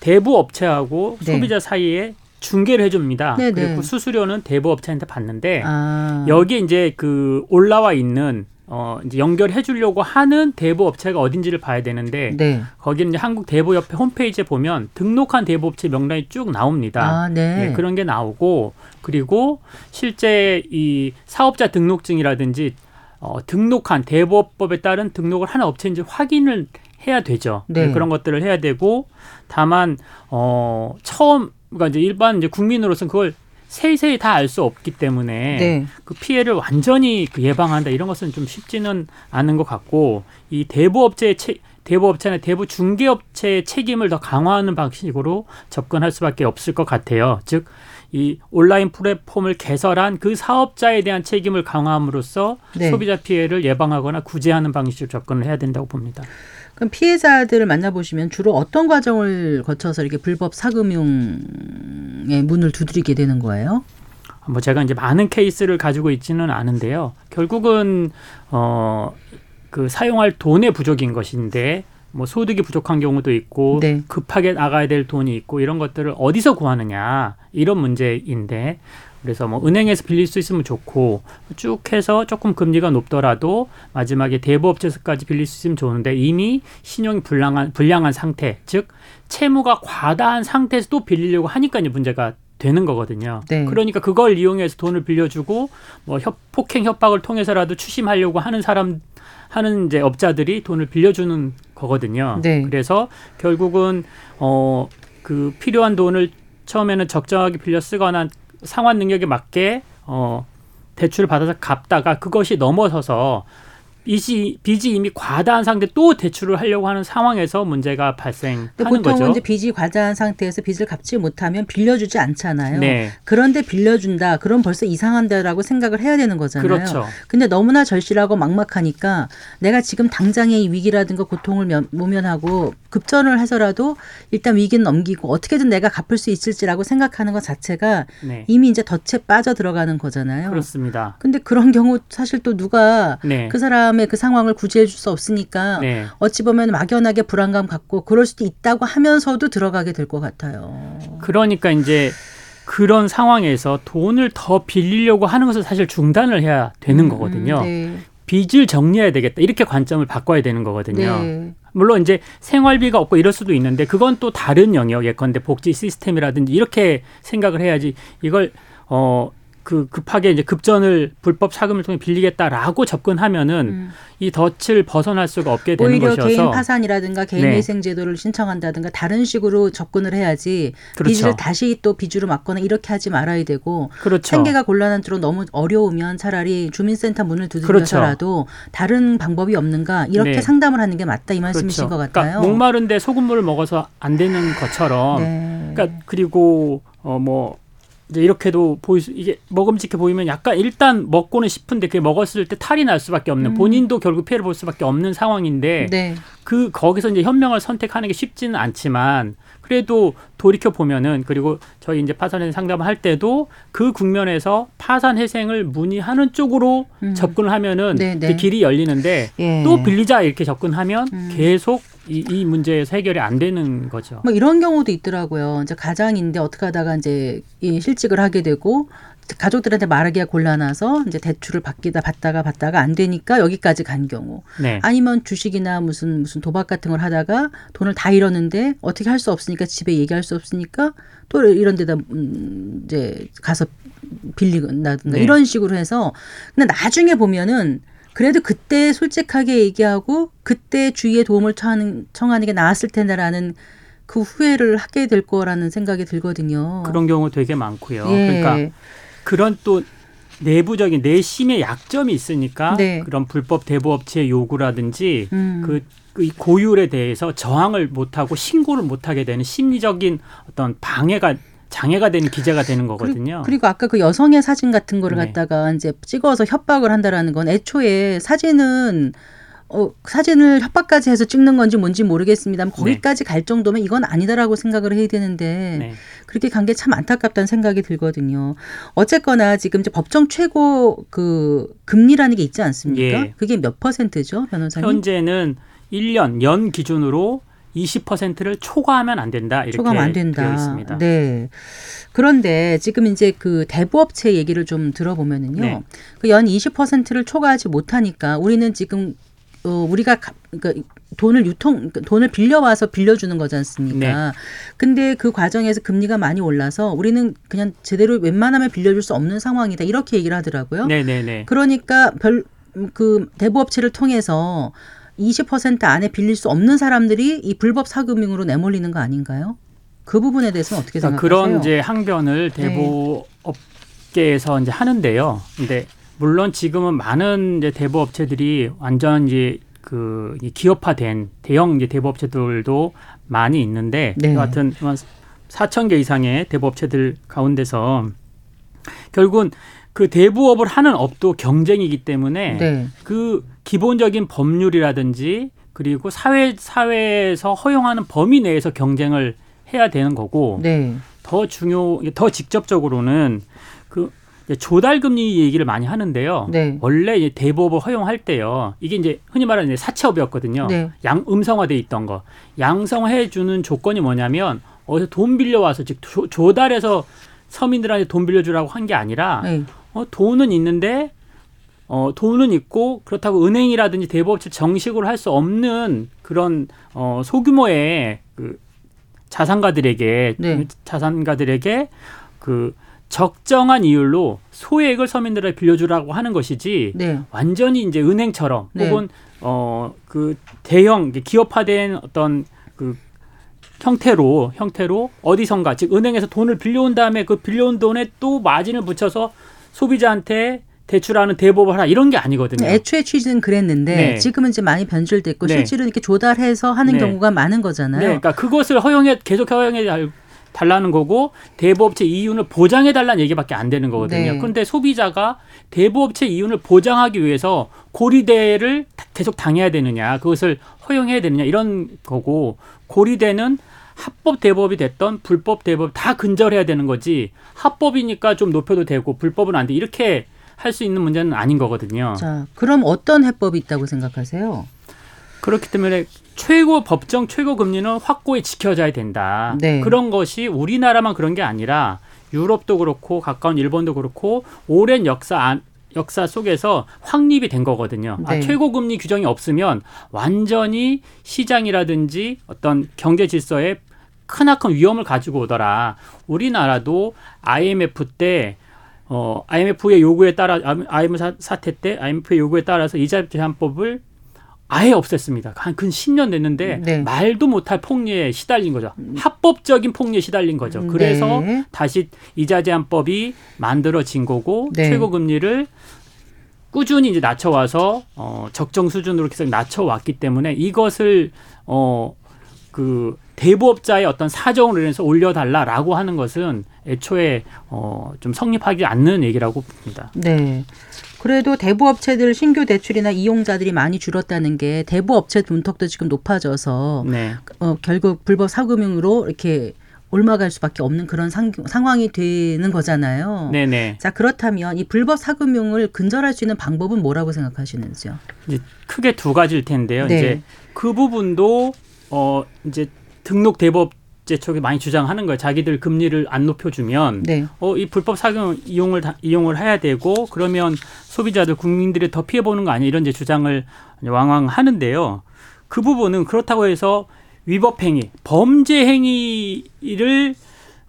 [SPEAKER 5] 대부 업체하고
[SPEAKER 1] 네.
[SPEAKER 5] 소비자 사이에 중개를 해줍니다.
[SPEAKER 1] 네,
[SPEAKER 5] 그리고
[SPEAKER 1] 네.
[SPEAKER 5] 수수료는 대부 업체한테 받는데
[SPEAKER 1] 아.
[SPEAKER 5] 여기에 이제 그 올라와 있는 어 이제 연결해 주려고 하는 대부 업체가 어딘지를 봐야 되는데
[SPEAKER 1] 네.
[SPEAKER 5] 거기는 이제 한국 대부협회 홈페이지에 보면 등록한 대부업체 명단이 쭉 나옵니다.
[SPEAKER 1] 아, 네.
[SPEAKER 5] 예, 그런 게 나오고 그리고 실제 이 사업자 등록증이라든지 어, 등록한 대부업법에 따른 등록을 하는 업체인지 확인을 해야 되죠.
[SPEAKER 1] 네.
[SPEAKER 5] 예, 그런 것들을 해야 되고 다만 어 처음 그러니까 이제 일반 이제 국민으로서는 그걸 세세히 다알 수 없기 때문에
[SPEAKER 1] 네.
[SPEAKER 5] 그 피해를 완전히 그 예방한다 이런 것은 좀 쉽지는 않은 것 같고 이 대부업체의 체, 대부업체나 대부 중개업체의 책임을 더 강화하는 방식으로 접근할 수밖에 없을 것 같아요. 즉 이 온라인 플랫폼을 개설한 그 사업자에 대한 책임을 강화함으로써
[SPEAKER 1] 네.
[SPEAKER 5] 소비자 피해를 예방하거나 구제하는 방식으로 접근을 해야 된다고 봅니다.
[SPEAKER 1] 그럼 피해자들을 만나보시면 주로 어떤 과정을 거쳐서 이렇게 불법 사금융의 문을 두드리게 되는 거예요?
[SPEAKER 5] 뭐 제가 이제 많은 케이스를 가지고 있지는 않은데요. 결국은 어 그 사용할 돈의 부족인 것인데 뭐 소득이 부족한 경우도 있고
[SPEAKER 1] 네.
[SPEAKER 5] 급하게 나가야 될 돈이 있고 이런 것들을 어디서 구하느냐 이런 문제인데 그래서 뭐 은행에서 빌릴 수 있으면 좋고 쭉 해서 조금 금리가 높더라도 마지막에 대부업체에서까지 빌릴 수 있으면 좋은데 이미 신용이 불량한 불량한 상태 즉 채무가 과다한 상태에서 또 빌리려고 하니까 이제 문제가 되는 거거든요.
[SPEAKER 1] 네.
[SPEAKER 5] 그러니까 그걸 이용해서 돈을 빌려주고 뭐 협, 폭행 협박을 통해서라도 추심하려고 하는 사람 하는 이제 업자들이 돈을 빌려주는 거거든요.
[SPEAKER 1] 네.
[SPEAKER 5] 그래서 결국은 어 그 필요한 돈을 처음에는 적정하게 빌려 쓰거나 상환 능력에 맞게 어 대출을 받아서 갚다가 그것이 넘어서서 빚이, 빚이 이미 과다한 상태 또 대출을 하려고 하는 상황에서 문제가 발생하는
[SPEAKER 1] 보통은
[SPEAKER 5] 거죠.
[SPEAKER 1] 이제 빚이 과다한 상태에서 빚을 갚지 못하면 빌려주지 않잖아요.
[SPEAKER 5] 네,
[SPEAKER 1] 그런데 빌려준다. 그럼 벌써 이상한데라고 생각을 해야 되는 거잖아요.
[SPEAKER 5] 그렇죠.
[SPEAKER 1] 근데 너무나 절실하고 막막하니까 내가 지금 당장의 이 위기라든가 고통을 면- 모면하고 급전을 해서라도 일단 위기는 넘기고 어떻게든 내가 갚을 수 있을지라고 생각하는 것 자체가
[SPEAKER 5] 네,
[SPEAKER 1] 이미 이제 덫에 빠져 들어가는 거잖아요.
[SPEAKER 5] 그렇습니다.
[SPEAKER 1] 근데 그런 경우 사실 또 누가
[SPEAKER 5] 네,
[SPEAKER 1] 그 사람 의그 상황을 구제해 줄 수 없으니까
[SPEAKER 5] 네.
[SPEAKER 1] 어찌 보면 막연하게 불안감 갖고 그럴 수도 있다고 하면서도 들어가게 될 것 같아요.
[SPEAKER 5] 그러니까 이제 그런 상황에서 돈을 더 빌리려고 하는 것을 사실 중단을 해야 되는 거거든요.
[SPEAKER 1] 음, 네.
[SPEAKER 5] 빚을 정리해야 되겠다. 이렇게 관점을 바꿔야 되는 거거든요.
[SPEAKER 1] 네.
[SPEAKER 5] 물론 이제 생활비가 없고 이럴 수도 있는데 그건 또 다른 영역 예컨대 복지 시스템이라든지 이렇게 생각을 해야지 이걸 어 그 급하게 이제 급전을 불법 사금을 통해 빌리겠다라고 접근하면은
[SPEAKER 1] 음.
[SPEAKER 5] 이 덫을 벗어날 수가 없게 되는
[SPEAKER 1] 오히려
[SPEAKER 5] 것이어서
[SPEAKER 1] 개인 파산이라든가 개인
[SPEAKER 5] 네.
[SPEAKER 1] 위생 제도를 신청한다든가 다른 식으로 접근을 해야지
[SPEAKER 5] 그렇죠.
[SPEAKER 1] 빚을 다시 또 빚으로 막거나 이렇게 하지 말아야 되고
[SPEAKER 5] 그렇죠.
[SPEAKER 1] 생계가 곤란한 쪽으로 너무 어려우면 차라리 주민센터 문을 두드려서라도 다른 방법이 없는가 이렇게
[SPEAKER 5] 그렇죠. 네.
[SPEAKER 1] 상담을 하는 게 맞다 이 말씀이신 것 같아요.
[SPEAKER 5] 그러니까 목마른데 소금물을 먹어서 안 되는 것처럼
[SPEAKER 1] 네.
[SPEAKER 5] 그러니까 그리고 어뭐 이제 이렇게도 보일 수 이게 먹음직해 보이면 약간 일단 먹고는 싶은데 그게 먹었을 때 탈이 날 수밖에 없는 본인도 결국 피해를 볼 수밖에 없는 상황인데
[SPEAKER 1] 네.
[SPEAKER 5] 그 거기서 이제 현명을 선택하는 게 쉽지는 않지만 그래도 돌이켜 보면은 그리고 저희 이제 파산 상담을 할 때도 그 국면에서 파산 회생을 문의하는 쪽으로 접근을 하면은
[SPEAKER 1] 네,
[SPEAKER 5] 이제
[SPEAKER 1] 네.
[SPEAKER 5] 길이 열리는데
[SPEAKER 1] 예.
[SPEAKER 5] 또 빌리자 이렇게 접근하면 계속 이, 이 문제에서 해결이 안 되는 거죠.
[SPEAKER 1] 뭐 이런 경우도 있더라고요. 이제 가장인데 어떻게 하다가 이제 이 실직을 하게 되고 가족들한테 말하기가 곤란해서 이제 대출을 받기다 받다가 받다가 안 되니까 여기까지 간 경우.
[SPEAKER 5] 네.
[SPEAKER 1] 아니면 주식이나 무슨 무슨 도박 같은 걸 하다가 돈을 다 잃었는데 어떻게 할 수 없으니까 집에 얘기할 수 없으니까 또 이런 데다 음 이제 가서 빌리나든가
[SPEAKER 5] 네.
[SPEAKER 1] 이런 식으로 해서 근데 나중에 보면은 그래도 그때 솔직하게 얘기하고 그때 주위에 도움을 청하는, 청하는 게 나았을 텐데라는 그 후회를 하게 될 거라는 생각이 들거든요.
[SPEAKER 5] 그런 경우 되게 많고요.
[SPEAKER 1] 어. 예.
[SPEAKER 5] 그러니까 그런 또 내부적인 내심의 약점이 있으니까
[SPEAKER 1] 네.
[SPEAKER 5] 그런 불법 대부업체 요구라든지
[SPEAKER 1] 음.
[SPEAKER 5] 그, 그이 고율에 대해서 저항을 못하고 신고를 못하게 되는 심리적인 어떤 방해가 장애가 되는 기재가 되는 거거든요.
[SPEAKER 1] 그리고 아까 그 여성의 사진 같은 거를
[SPEAKER 5] 네.
[SPEAKER 1] 갖다가 이제 찍어서 협박을 한다라는 건 애초에 사진은 어, 사진을 협박까지 해서 찍는 건지 뭔지 모르겠습니다만 거기까지 갈 정도면 이건 아니다라고 생각을 해야 되는데
[SPEAKER 5] 네.
[SPEAKER 1] 그렇게 간 게 참 안타깝다는 생각이 들거든요. 어쨌거나 지금 이제 법정 최고 그 금리라는 게 있지 않습니까?
[SPEAKER 5] 예.
[SPEAKER 1] 그게 몇 퍼센트죠, 변호사님?
[SPEAKER 5] 현재는 1년 연 기준으로 20%를 초과하면 안 된다 이렇게
[SPEAKER 1] 초과하면 안 된다.
[SPEAKER 5] 되어 있습니다.
[SPEAKER 1] 네. 그런데 지금 이제 그 대부업체 얘기를 좀 들어보면은요.
[SPEAKER 5] 네.
[SPEAKER 1] 그연 20%를 초과하지 못하니까 우리는 지금 어 우리가 가, 그러니까 돈을 유통 그러니까 돈을 빌려와서 빌려주는 거지 않습니까?
[SPEAKER 5] 네.
[SPEAKER 1] 근데 그 과정에서 금리가 많이 올라서 우리는 그냥 제대로 웬만하면 빌려줄 수 없는 상황이다 이렇게 얘기를 하더라고요.
[SPEAKER 5] 네네네.
[SPEAKER 1] 그러니까 별 그 대부업체를 통해서 20% 안에 빌릴 수 없는 사람들이 이 불법 사금융으로 내몰리는 거 아닌가요? 그 부분에 대해서는 어떻게
[SPEAKER 5] 그러니까
[SPEAKER 1] 생각하세요?
[SPEAKER 5] 그런 이제 항변을
[SPEAKER 1] 네.
[SPEAKER 5] 대부업계에서 이제 하는데요. 근데 물론 지금은 많은 이제 대부 업체들이 완전 이제 그이 기업화된 대형 이제 대부 업체들도 많이 있는데
[SPEAKER 1] 네.
[SPEAKER 5] 여하튼 4천 개 이상의 대부 업체들 가운데서 결국은 그 대부업을 하는 업도 경쟁이기 때문에
[SPEAKER 1] 네.
[SPEAKER 5] 그 기본적인 법률이라든지 그리고 사회 사회에서 허용하는 범위 내에서 경쟁을 해야 되는 거고
[SPEAKER 1] 네.
[SPEAKER 5] 더 중요 더 직접적으로는 그 조달 금리 얘기를 많이 하는데요.
[SPEAKER 1] 네.
[SPEAKER 5] 원래 이제 대부업을 허용할 때요. 이게 이제 흔히 말하는 이제 사채업이었거든요.
[SPEAKER 1] 네.
[SPEAKER 5] 양 음성화돼 있던 거. 양성해 주는 조건이 뭐냐면 어디서 돈 빌려 와서 즉 조, 조달해서 서민들한테 돈 빌려주라고 한 게 아니라
[SPEAKER 1] 네.
[SPEAKER 5] 어, 돈은 있는데 어, 돈은 있고 그렇다고 은행이라든지 대부업체 정식으로 할 수 없는 그런 어, 소규모의 그 자산가들에게
[SPEAKER 1] 네.
[SPEAKER 5] 자산가들에게 그 적정한 이율로 소액을 서민들에게 빌려주라고 하는 것이지
[SPEAKER 1] 네.
[SPEAKER 5] 완전히 이제 은행처럼
[SPEAKER 1] 네.
[SPEAKER 5] 혹은 어 그 대형 기업화된 어떤 그 형태로 형태로 어디선가 즉 은행에서 돈을 빌려온 다음에 그 빌려온 돈에 또 마진을 붙여서 소비자한테 대출하는 대법을 하라 이런 게 아니거든요.
[SPEAKER 1] 애초에 취지는 그랬는데
[SPEAKER 5] 네.
[SPEAKER 1] 지금은 이제 많이 변질됐고
[SPEAKER 5] 네.
[SPEAKER 1] 실제로 이렇게 조달해서 하는
[SPEAKER 5] 네.
[SPEAKER 1] 경우가 많은 거잖아요.
[SPEAKER 5] 네, 그러니까 그것을 허용해 계속 허용해 달- 달라는 거고 대부업체 이윤을 보장해 달라는 얘기밖에 안 되는 거거든요.
[SPEAKER 1] 네.
[SPEAKER 5] 그런데 소비자가 대부업체 이윤을 보장하기 위해서 고리대를 다- 계속 당해야 되느냐, 그것을 허용해야 되느냐 이런 거고 고리대는 합법 대법이 됐던 불법 대법 다 근절해야 되는 거지 합법이니까 좀 높여도 되고 불법은 안 돼 이렇게 할 수 있는 문제는 아닌 거거든요.
[SPEAKER 1] 자, 그럼 어떤 해법이 있다고 생각하세요?
[SPEAKER 5] 그렇기 때문에 최고 법정 최고 금리는 확고히 지켜져야 된다.
[SPEAKER 1] 네.
[SPEAKER 5] 그런 것이 우리나라만 그런 게 아니라 유럽도 그렇고 가까운 일본도 그렇고 오랜 역사 안, 역사 속에서 확립이 된 거거든요. 아,
[SPEAKER 1] 네.
[SPEAKER 5] 최고 금리 규정이 없으면 완전히 시장이라든지 어떤 경제 질서에 크나큰 위험을 가지고 오더라. 우리나라도 IMF 때 어, IMF의 요구에 따라 IMF 사- 사태 때 IMF의 요구에 따라서 이자 제한법을 아예 없앴습니다. 한 근 10년 됐는데
[SPEAKER 1] 네.
[SPEAKER 5] 말도 못할 폭리에 시달린 거죠. 합법적인 폭리에 시달린 거죠. 그래서
[SPEAKER 1] 네.
[SPEAKER 5] 다시 이자 제한법이 만들어진 거고
[SPEAKER 1] 네.
[SPEAKER 5] 최고 금리를 꾸준히 이제 낮춰와서 어 적정 수준으로 계속 낮춰왔기 때문에 이것을 어 그 대부업자의 어떤 사정으로 인해서 올려달라라고 하는 것은 애초에 어, 좀 성립하지 않는 얘기라고 봅니다.
[SPEAKER 1] 네. 그래도 대부업체들 신규 대출이나 이용자들이 많이 줄었다는 게 대부업체 문턱도 지금 높아져서
[SPEAKER 5] 네.
[SPEAKER 1] 어, 결국 불법 사금융으로 이렇게 올라갈 수밖에 없는 그런 상, 상황이 되는 거잖아요.
[SPEAKER 5] 네네.
[SPEAKER 1] 자 그렇다면 이 불법 사금융을 근절할 수 있는 방법은 뭐라고 생각하시는지요?
[SPEAKER 5] 이제 크게 두 가지일 텐데요.
[SPEAKER 1] 네.
[SPEAKER 5] 이제 그 부분도 어 이제 등록 대법 제 쪽이 많이 주장하는 거예요. 자기들 금리를 안 높여주면
[SPEAKER 1] 네.
[SPEAKER 5] 어이 불법 사금 이용을 다, 이용을 해야 되고 그러면 소비자들 국민들이 더 피해 보는 거 아니야 이런 이제 주장을 왕왕 하는데요. 그 부분은 그렇다고 해서 위법 행위, 범죄 행위를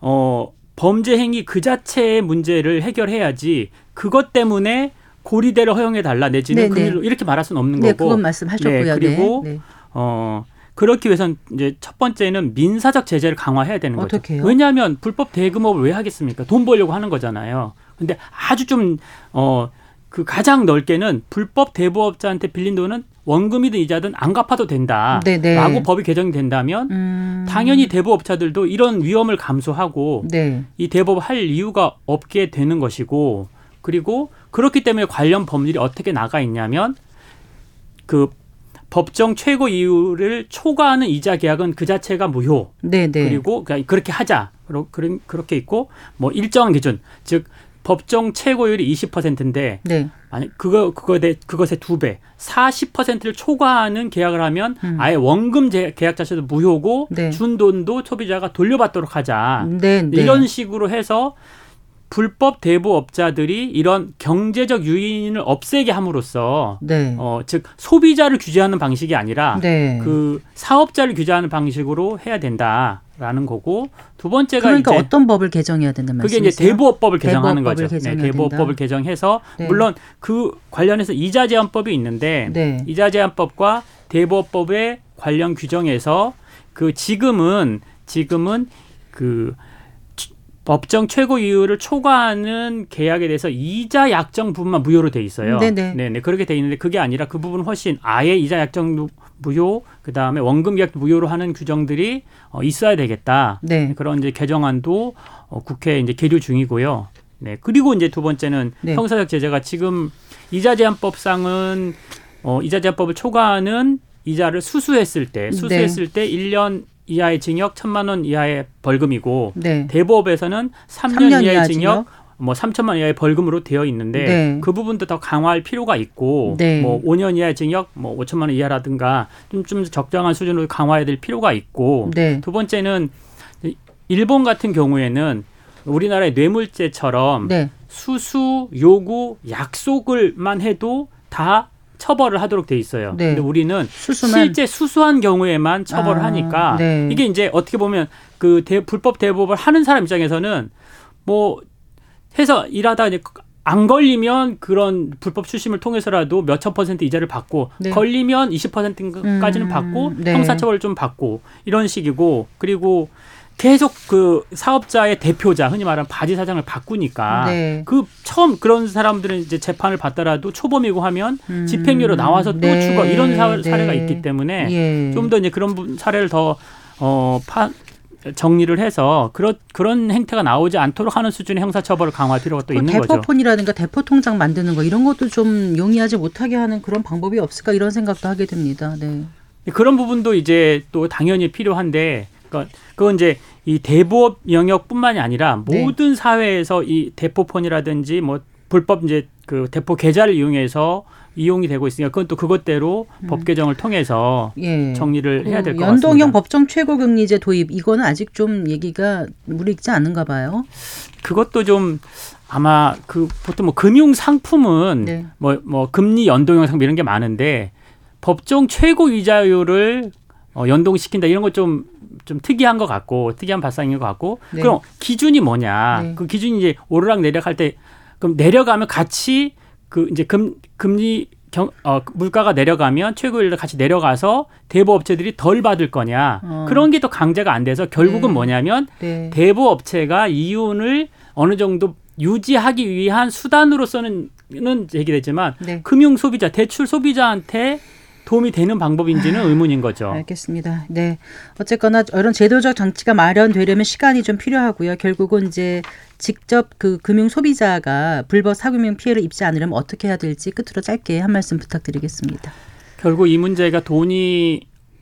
[SPEAKER 5] 어 범죄 행위 그 자체의 문제를 해결해야지 그것 때문에 고리대를 허용해 달라 내지는
[SPEAKER 1] 네, 네.
[SPEAKER 5] 이렇게 말할 수는 없는
[SPEAKER 1] 네,
[SPEAKER 5] 거고.
[SPEAKER 1] 그건 말씀하셨고요.
[SPEAKER 5] 네, 그리고
[SPEAKER 1] 네. 네.
[SPEAKER 5] 어 그렇기 위해선 이제 첫 번째는 민사적 제재를 강화해야 되는 거죠.
[SPEAKER 1] 어떻게요?
[SPEAKER 5] 왜냐하면 불법 대금업을 왜 하겠습니까? 돈 벌려고 하는 거잖아요. 근데 아주 좀 어 그 가장 넓게는 불법 대부업자한테 빌린 돈은 원금이든 이자든 안 갚아도 된다라고
[SPEAKER 1] 네, 네.
[SPEAKER 5] 법이 개정이 된다면
[SPEAKER 1] 음,
[SPEAKER 5] 당연히 대부업자들도 이런 위험을 감수하고
[SPEAKER 1] 네.
[SPEAKER 5] 이 대법을 할 이유가 없게 되는 것이고 그리고 그렇기 때문에 관련 법률이 어떻게 나가 있냐면 그 법정 최고 이율을 초과하는 이자 계약은 그 자체가 무효.
[SPEAKER 1] 네, 네.
[SPEAKER 5] 그리고 그냥 그렇게 하자. 그렇게 있고 뭐 일정한 기준 즉 법정 최고율이 20%인데
[SPEAKER 1] 네.
[SPEAKER 5] 아니 그거 그거 대 그것의 두 배, 40%를 초과하는 계약을 하면
[SPEAKER 1] 음.
[SPEAKER 5] 아예 원금 제- 계약 자체도 무효고
[SPEAKER 1] 네.
[SPEAKER 5] 준 돈도 소비자가 돌려받도록 하자.
[SPEAKER 1] 네, 네.
[SPEAKER 5] 이런 식으로 해서 불법 대부업자들이 이런 경제적 유인을 없애게 함으로써
[SPEAKER 1] 네.
[SPEAKER 5] 어, 즉 소비자를 규제하는 방식이 아니라
[SPEAKER 1] 네.
[SPEAKER 5] 그 사업자를 규제하는 방식으로 해야 된다라는 거고 두 번째가
[SPEAKER 1] 그러니까
[SPEAKER 5] 이제
[SPEAKER 1] 어떤 법을 개정해야 된다는
[SPEAKER 5] 그게
[SPEAKER 1] 말씀이세요?
[SPEAKER 5] 이제 대부업법을 개정하는
[SPEAKER 1] 대부업법을
[SPEAKER 5] 거죠. 네, 대부업법을
[SPEAKER 1] 된다.
[SPEAKER 5] 개정해서
[SPEAKER 1] 네.
[SPEAKER 5] 물론 그 관련해서 이자 제한법이 있는데
[SPEAKER 1] 네.
[SPEAKER 5] 이자 제한법과 대부업법의 관련 규정에서 그 지금은 지금은 그 추- 법정 최고 이율을 초과하는 계약에 대해서 이자 약정 부분만 무효로 돼 있어요.
[SPEAKER 1] 네네.
[SPEAKER 5] 네네 그렇게 돼 있는데 그게 아니라 그 부분 은 훨씬 아예 이자 약정 무효 그 다음에 원금 계약 무효로 하는 규정들이 어, 있어야 되겠다.
[SPEAKER 1] 네.
[SPEAKER 5] 그런 이제 개정안도 어, 국회에 이제 계류 중이고요. 네. 그리고 이제 두 번째는
[SPEAKER 1] 네.
[SPEAKER 5] 형사적 제재가 지금 이자 제한법상은 어, 이자 제한법을 초과하는 이자를 수수했을 때 수수했을 때 1년 이하의 징역, 천만 원 이하의 벌금이고
[SPEAKER 1] 네.
[SPEAKER 5] 대법에서는 3년,
[SPEAKER 1] 3년
[SPEAKER 5] 이하의
[SPEAKER 1] 이하
[SPEAKER 5] 징역, 뭐 3천만 이하의 벌금으로 되어 있는데
[SPEAKER 1] 네.
[SPEAKER 5] 그 부분도 더 강화할 필요가 있고
[SPEAKER 1] 네.
[SPEAKER 5] 뭐 5년 이하의 징역, 뭐 5천만 원 이하라든가 좀, 좀 적정한 수준으로 강화해야 될 필요가 있고
[SPEAKER 1] 네.
[SPEAKER 5] 두 번째는 일본 같은 경우에는 우리나라의 뇌물죄처럼
[SPEAKER 1] 네.
[SPEAKER 5] 수수, 요구, 약속을만 해도 다 처벌을 하도록 돼 있어요.
[SPEAKER 1] 네.
[SPEAKER 5] 근데 우리는
[SPEAKER 1] 수수만
[SPEAKER 5] 실제 수수한 경우에만 처벌을
[SPEAKER 1] 아,
[SPEAKER 5] 하니까
[SPEAKER 1] 네.
[SPEAKER 5] 이게 이제 어떻게 보면 그 대, 불법 대법을 하는 사람 입장에서는 뭐 해서 일하다 이제 안 걸리면 그런 불법 출심을 통해서라도 몇천 퍼센트 이자를 받고
[SPEAKER 1] 네.
[SPEAKER 5] 걸리면 20%까지는
[SPEAKER 1] 음,
[SPEAKER 5] 받고
[SPEAKER 1] 네.
[SPEAKER 5] 형사처벌을 좀 받고 이런 식이고 그리고 계속 그 사업자의 대표자 흔히 말하는 바지 사장을 바꾸니까
[SPEAKER 1] 네.
[SPEAKER 5] 그 처음 그런 사람들은 이제 재판을 받더라도 초범이고 하면
[SPEAKER 1] 음,
[SPEAKER 5] 집행유예로 나와서 또
[SPEAKER 1] 네,
[SPEAKER 5] 추가 이런 사,
[SPEAKER 1] 네.
[SPEAKER 5] 사례가 있기 때문에
[SPEAKER 1] 예.
[SPEAKER 5] 좀더 이제 그런 부- 사례를 더 어, 파, 정리를 해서 그런 그런 행태가 나오지 않도록 하는 수준의 형사처벌을 강화할 필요가
[SPEAKER 1] 또그
[SPEAKER 5] 있는 거죠.
[SPEAKER 1] 대포폰이라든가 대포 통장 만드는 거 이런 것도 좀 용이하지 못하게 하는 그런 방법이 없을까 이런 생각도 하게 됩니다. 네.
[SPEAKER 5] 그런 부분도 이제 또 당연히 필요한데, 그러니까 그건 이제 이 대부업 영역뿐만이 아니라
[SPEAKER 1] 네.
[SPEAKER 5] 모든 사회에서 이 대포폰이라든지 뭐 불법 이제 그 대포 계좌를 이용해서 이용이 되고 있으니까 그건 또 그것대로 법 개정을 통해서
[SPEAKER 1] 예.
[SPEAKER 5] 정리를 해야
[SPEAKER 1] 될것그
[SPEAKER 5] 같습니다.
[SPEAKER 1] 연동형 법정 최고금리제 도입 이거는 아직 좀 얘기가 무리 있지 않은가 봐요.
[SPEAKER 5] 그것도 좀 아마 그 보통 뭐 금융 상품은
[SPEAKER 1] 네.
[SPEAKER 5] 뭐 뭐 금리 연동형 상품 이런 게 많은데 법정 최고 이자율을 어, 연동시킨다 이런 거 좀 좀 특이한 것 같고 특이한 발상인 것 같고
[SPEAKER 1] 네.
[SPEAKER 5] 그럼 기준이 뭐냐
[SPEAKER 1] 네.
[SPEAKER 5] 그 기준이 이제 오르락 내리락 할 때 그럼 내려가면 같이 그 이제 금 금리 경, 어, 물가가 내려가면 최고율도 같이 내려가서 대부업체들이 덜 받을 거냐
[SPEAKER 1] 어.
[SPEAKER 5] 그런 게 또 강제가 안 돼서 결국은
[SPEAKER 1] 네.
[SPEAKER 5] 뭐냐면
[SPEAKER 1] 네.
[SPEAKER 5] 대부업체가 이윤을 어느 정도 유지하기 위한 수단으로서는 는 얘기되지만
[SPEAKER 1] 네.
[SPEAKER 5] 금융 소비자, 대출 소비자한테 도움이 되는 방법인지는 의문인 거죠.
[SPEAKER 1] 알겠습니다. 네. 어쨌거나 이런 제도적 장치가 마련되려면 시간이 좀 필요하고요. 결국은 이제 직접 그 금융 소비자가 불법 사금융 피해를 입지 않으려면 어떻게 해야 될지 끝으로 짧게 한 말씀 부탁드리겠습니다.
[SPEAKER 5] 결국 이 문제가 돈이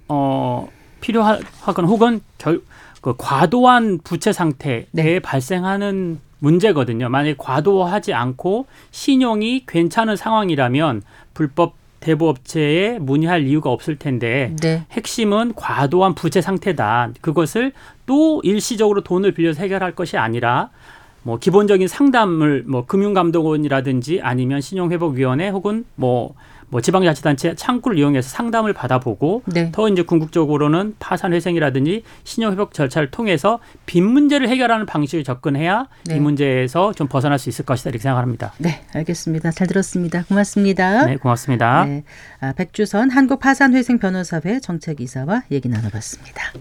[SPEAKER 5] 어 필요하건 혹은 결, 그 과도한 부채 상태에
[SPEAKER 1] 네.
[SPEAKER 5] 발생하는 문제거든요. 만약에 과도하지 않고 신용이 괜찮은 상황이라면 불법 대부업체에 문의할 이유가 없을 텐데
[SPEAKER 1] 네.
[SPEAKER 5] 핵심은 과도한 부채 상태다. 그것을 또 일시적으로 돈을 빌려서 해결할 것이 아니라 뭐 기본적인 상담을 뭐 금융감독원이라든지 아니면 신용회복위원회 혹은 뭐, 뭐 지방자치단체 창구를 이용해서 상담을 받아보고
[SPEAKER 1] 네.
[SPEAKER 5] 더 이제 궁극적으로는 파산 회생이라든지 신용 회복 절차를 통해서 빚 문제를 해결하는 방식을 접근해야
[SPEAKER 1] 네.
[SPEAKER 5] 이 문제에서 좀 벗어날 수 있을 것이다 이렇게 생각합니다.
[SPEAKER 1] 네, 알겠습니다. 잘 들었습니다. 고맙습니다.
[SPEAKER 5] 네, 고맙습니다.
[SPEAKER 1] 네. 아, 백주선 한국파산회생 변호사회 정책이사와 얘기 나눠봤습니다.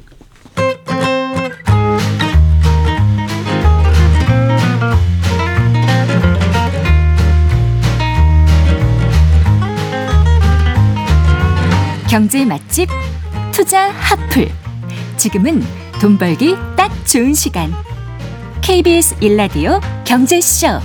[SPEAKER 4] 경제 맛집 투자 핫플. 지금은 돈 벌기 딱 좋은 시간. KBS 일라디오 경제쇼.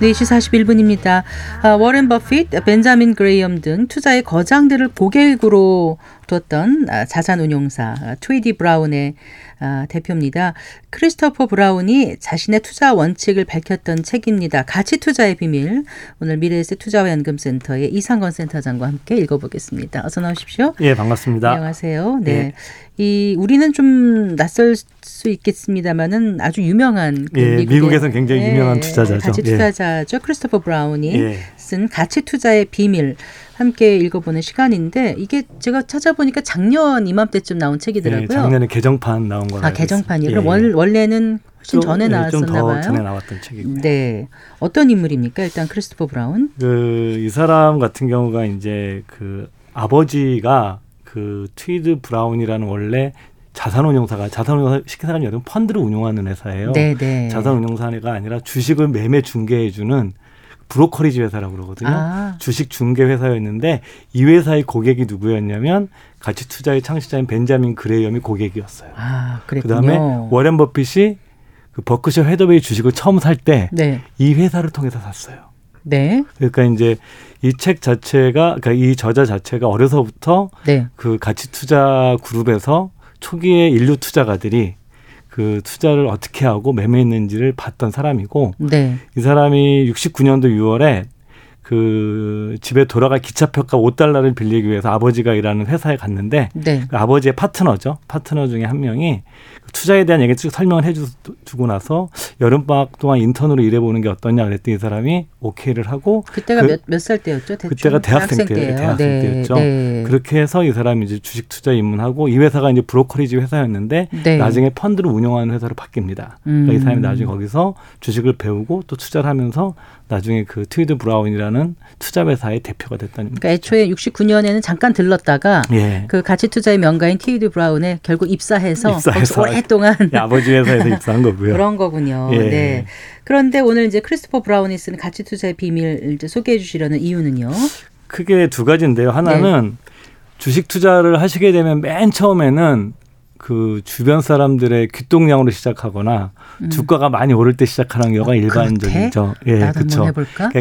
[SPEAKER 1] 네, 4시 41분입니다. 아, 워렌 버핏, 벤자민 그레이엄 등 투자의 거장들을 고객으로 뒀던 아, 자산운용사 아, 트위디 브라운의 아, 대표입니다. 크리스토퍼 브라운이 자신의 투자 원칙을 밝혔던 책입니다. 가치 투자의 비밀. 오늘 미래에셋 투자연금센터의 이상건 센터장과 함께 읽어보겠습니다. 어서 나오십시오.
[SPEAKER 6] 예, 반갑습니다.
[SPEAKER 1] 안녕하세요. 네.
[SPEAKER 6] 예.
[SPEAKER 1] 이 우리는 좀 낯설 수 있겠습니다만은 아주 유명한 그
[SPEAKER 6] 예, 미국에서는 굉장히 유명한 투자자죠.
[SPEAKER 1] 가치
[SPEAKER 6] 예.
[SPEAKER 1] 투자자죠. 크리스토퍼 브라운이
[SPEAKER 6] 예.
[SPEAKER 1] 쓴 가치 투자의 비밀 함께 읽어보는 시간인데 이게 제가 찾아보니까 작년 이맘때쯤 나온 책이더라고요.
[SPEAKER 6] 예, 작년에 개정판 나온 거라.
[SPEAKER 1] 아 개정판이요. 그럼 원, 원래는 훨씬 전에 나왔었나
[SPEAKER 6] 좀더
[SPEAKER 1] 봐요.
[SPEAKER 6] 전에 나왔던 책이고요.
[SPEAKER 1] 네, 어떤 인물입니까? 일단 크리스토퍼 브라운.
[SPEAKER 6] 그 이 사람 같은 경우가 이제 그 아버지가 그 트위디 브라운이라는 원래 자산운용사가 자산운용사 쉽게 말하면 펀드를 운용하는 회사예요.
[SPEAKER 1] 네, 네.
[SPEAKER 6] 자산운용사가 아니라 주식을 매매 중개해주는 brokerage 회사라고 그러거든요.
[SPEAKER 1] 아,
[SPEAKER 6] 주식 중개 회사였는데 이 회사의 고객이 누구였냐면 가치 투자의 창시자인 벤자민 그레이엄이 고객이었어요.
[SPEAKER 1] 아.
[SPEAKER 6] 그다음에 워렌 버핏이 그 버크셔 헤더웨이 주식을 처음 살 때이
[SPEAKER 1] 네,
[SPEAKER 6] 회사를 통해서 샀어요.
[SPEAKER 1] 네,
[SPEAKER 6] 그러니까 이제 이 책 자체가 그러니까 이 저자 자체가 어려서부터
[SPEAKER 1] 네.
[SPEAKER 6] 그 가치 투자 그룹에서 초기에 인류 투자가들이 그 투자를 어떻게 하고 매매했는지를 봤던 사람이고
[SPEAKER 1] 네.
[SPEAKER 6] 이 사람이 69년도 6월에 그 집에 돌아갈 기차표가 5달러를 빌리기 위해서 아버지가 일하는 회사에 갔는데
[SPEAKER 1] 네.
[SPEAKER 6] 그 아버지의 파트너죠. 파트너 중에 한 명이 그 투자에 대한 얘기 쭉 설명을 해주고 나서 여름방학 동안 인턴으로 일해보는 게 어떠냐 그랬더니 이 사람이 오케이를 하고
[SPEAKER 1] 그때가
[SPEAKER 6] 그-
[SPEAKER 1] 몇몇살 때였죠? 대충?
[SPEAKER 6] 그때가 대학생 때-
[SPEAKER 1] 때예요.
[SPEAKER 6] 대학생
[SPEAKER 1] 네,
[SPEAKER 6] 때였죠.
[SPEAKER 1] 네.
[SPEAKER 6] 그렇게 해서 이 사람이 이제 주식 투자 입문하고 이 회사가 이제 brokerage 회사였는데
[SPEAKER 1] 네.
[SPEAKER 6] 나중에 펀드를 운영하는 회사로 바뀝니다.
[SPEAKER 1] 음.
[SPEAKER 6] 그러니까 이 사람이 나중에 거기서 주식을 배우고 또 투자를 하면서 나중에 그 트위디 브라운이라는 투자 회사의 대표가 됐다는
[SPEAKER 1] 그러니까 애초에 69년에는 잠깐 들렀다가
[SPEAKER 6] 예.
[SPEAKER 1] 그 가치 투자의 명가인 트위디 브라운에 결국 입사해서,
[SPEAKER 6] 입사해서.
[SPEAKER 1] 오랫동안
[SPEAKER 6] 예, 아버지 회사에서 입사한 거고요.
[SPEAKER 1] 그런 거군요.
[SPEAKER 6] 예.
[SPEAKER 1] 네. 그런데 오늘 이제 크리스토퍼 브라운이 쓰는 가치 투자의 비밀 이제 소개해 주시려는 이유는요.
[SPEAKER 6] 크게 두 가지인데요.
[SPEAKER 1] 네.
[SPEAKER 6] 하나는 주식 투자를 하시게 되면 맨 처음에는 그 주변 사람들의 귀동냥으로 시작하거나 주가가 많이 오를 때 시작하는 경우가
[SPEAKER 1] 음. 어,
[SPEAKER 6] 일반적이죠. 예, 그렇죠.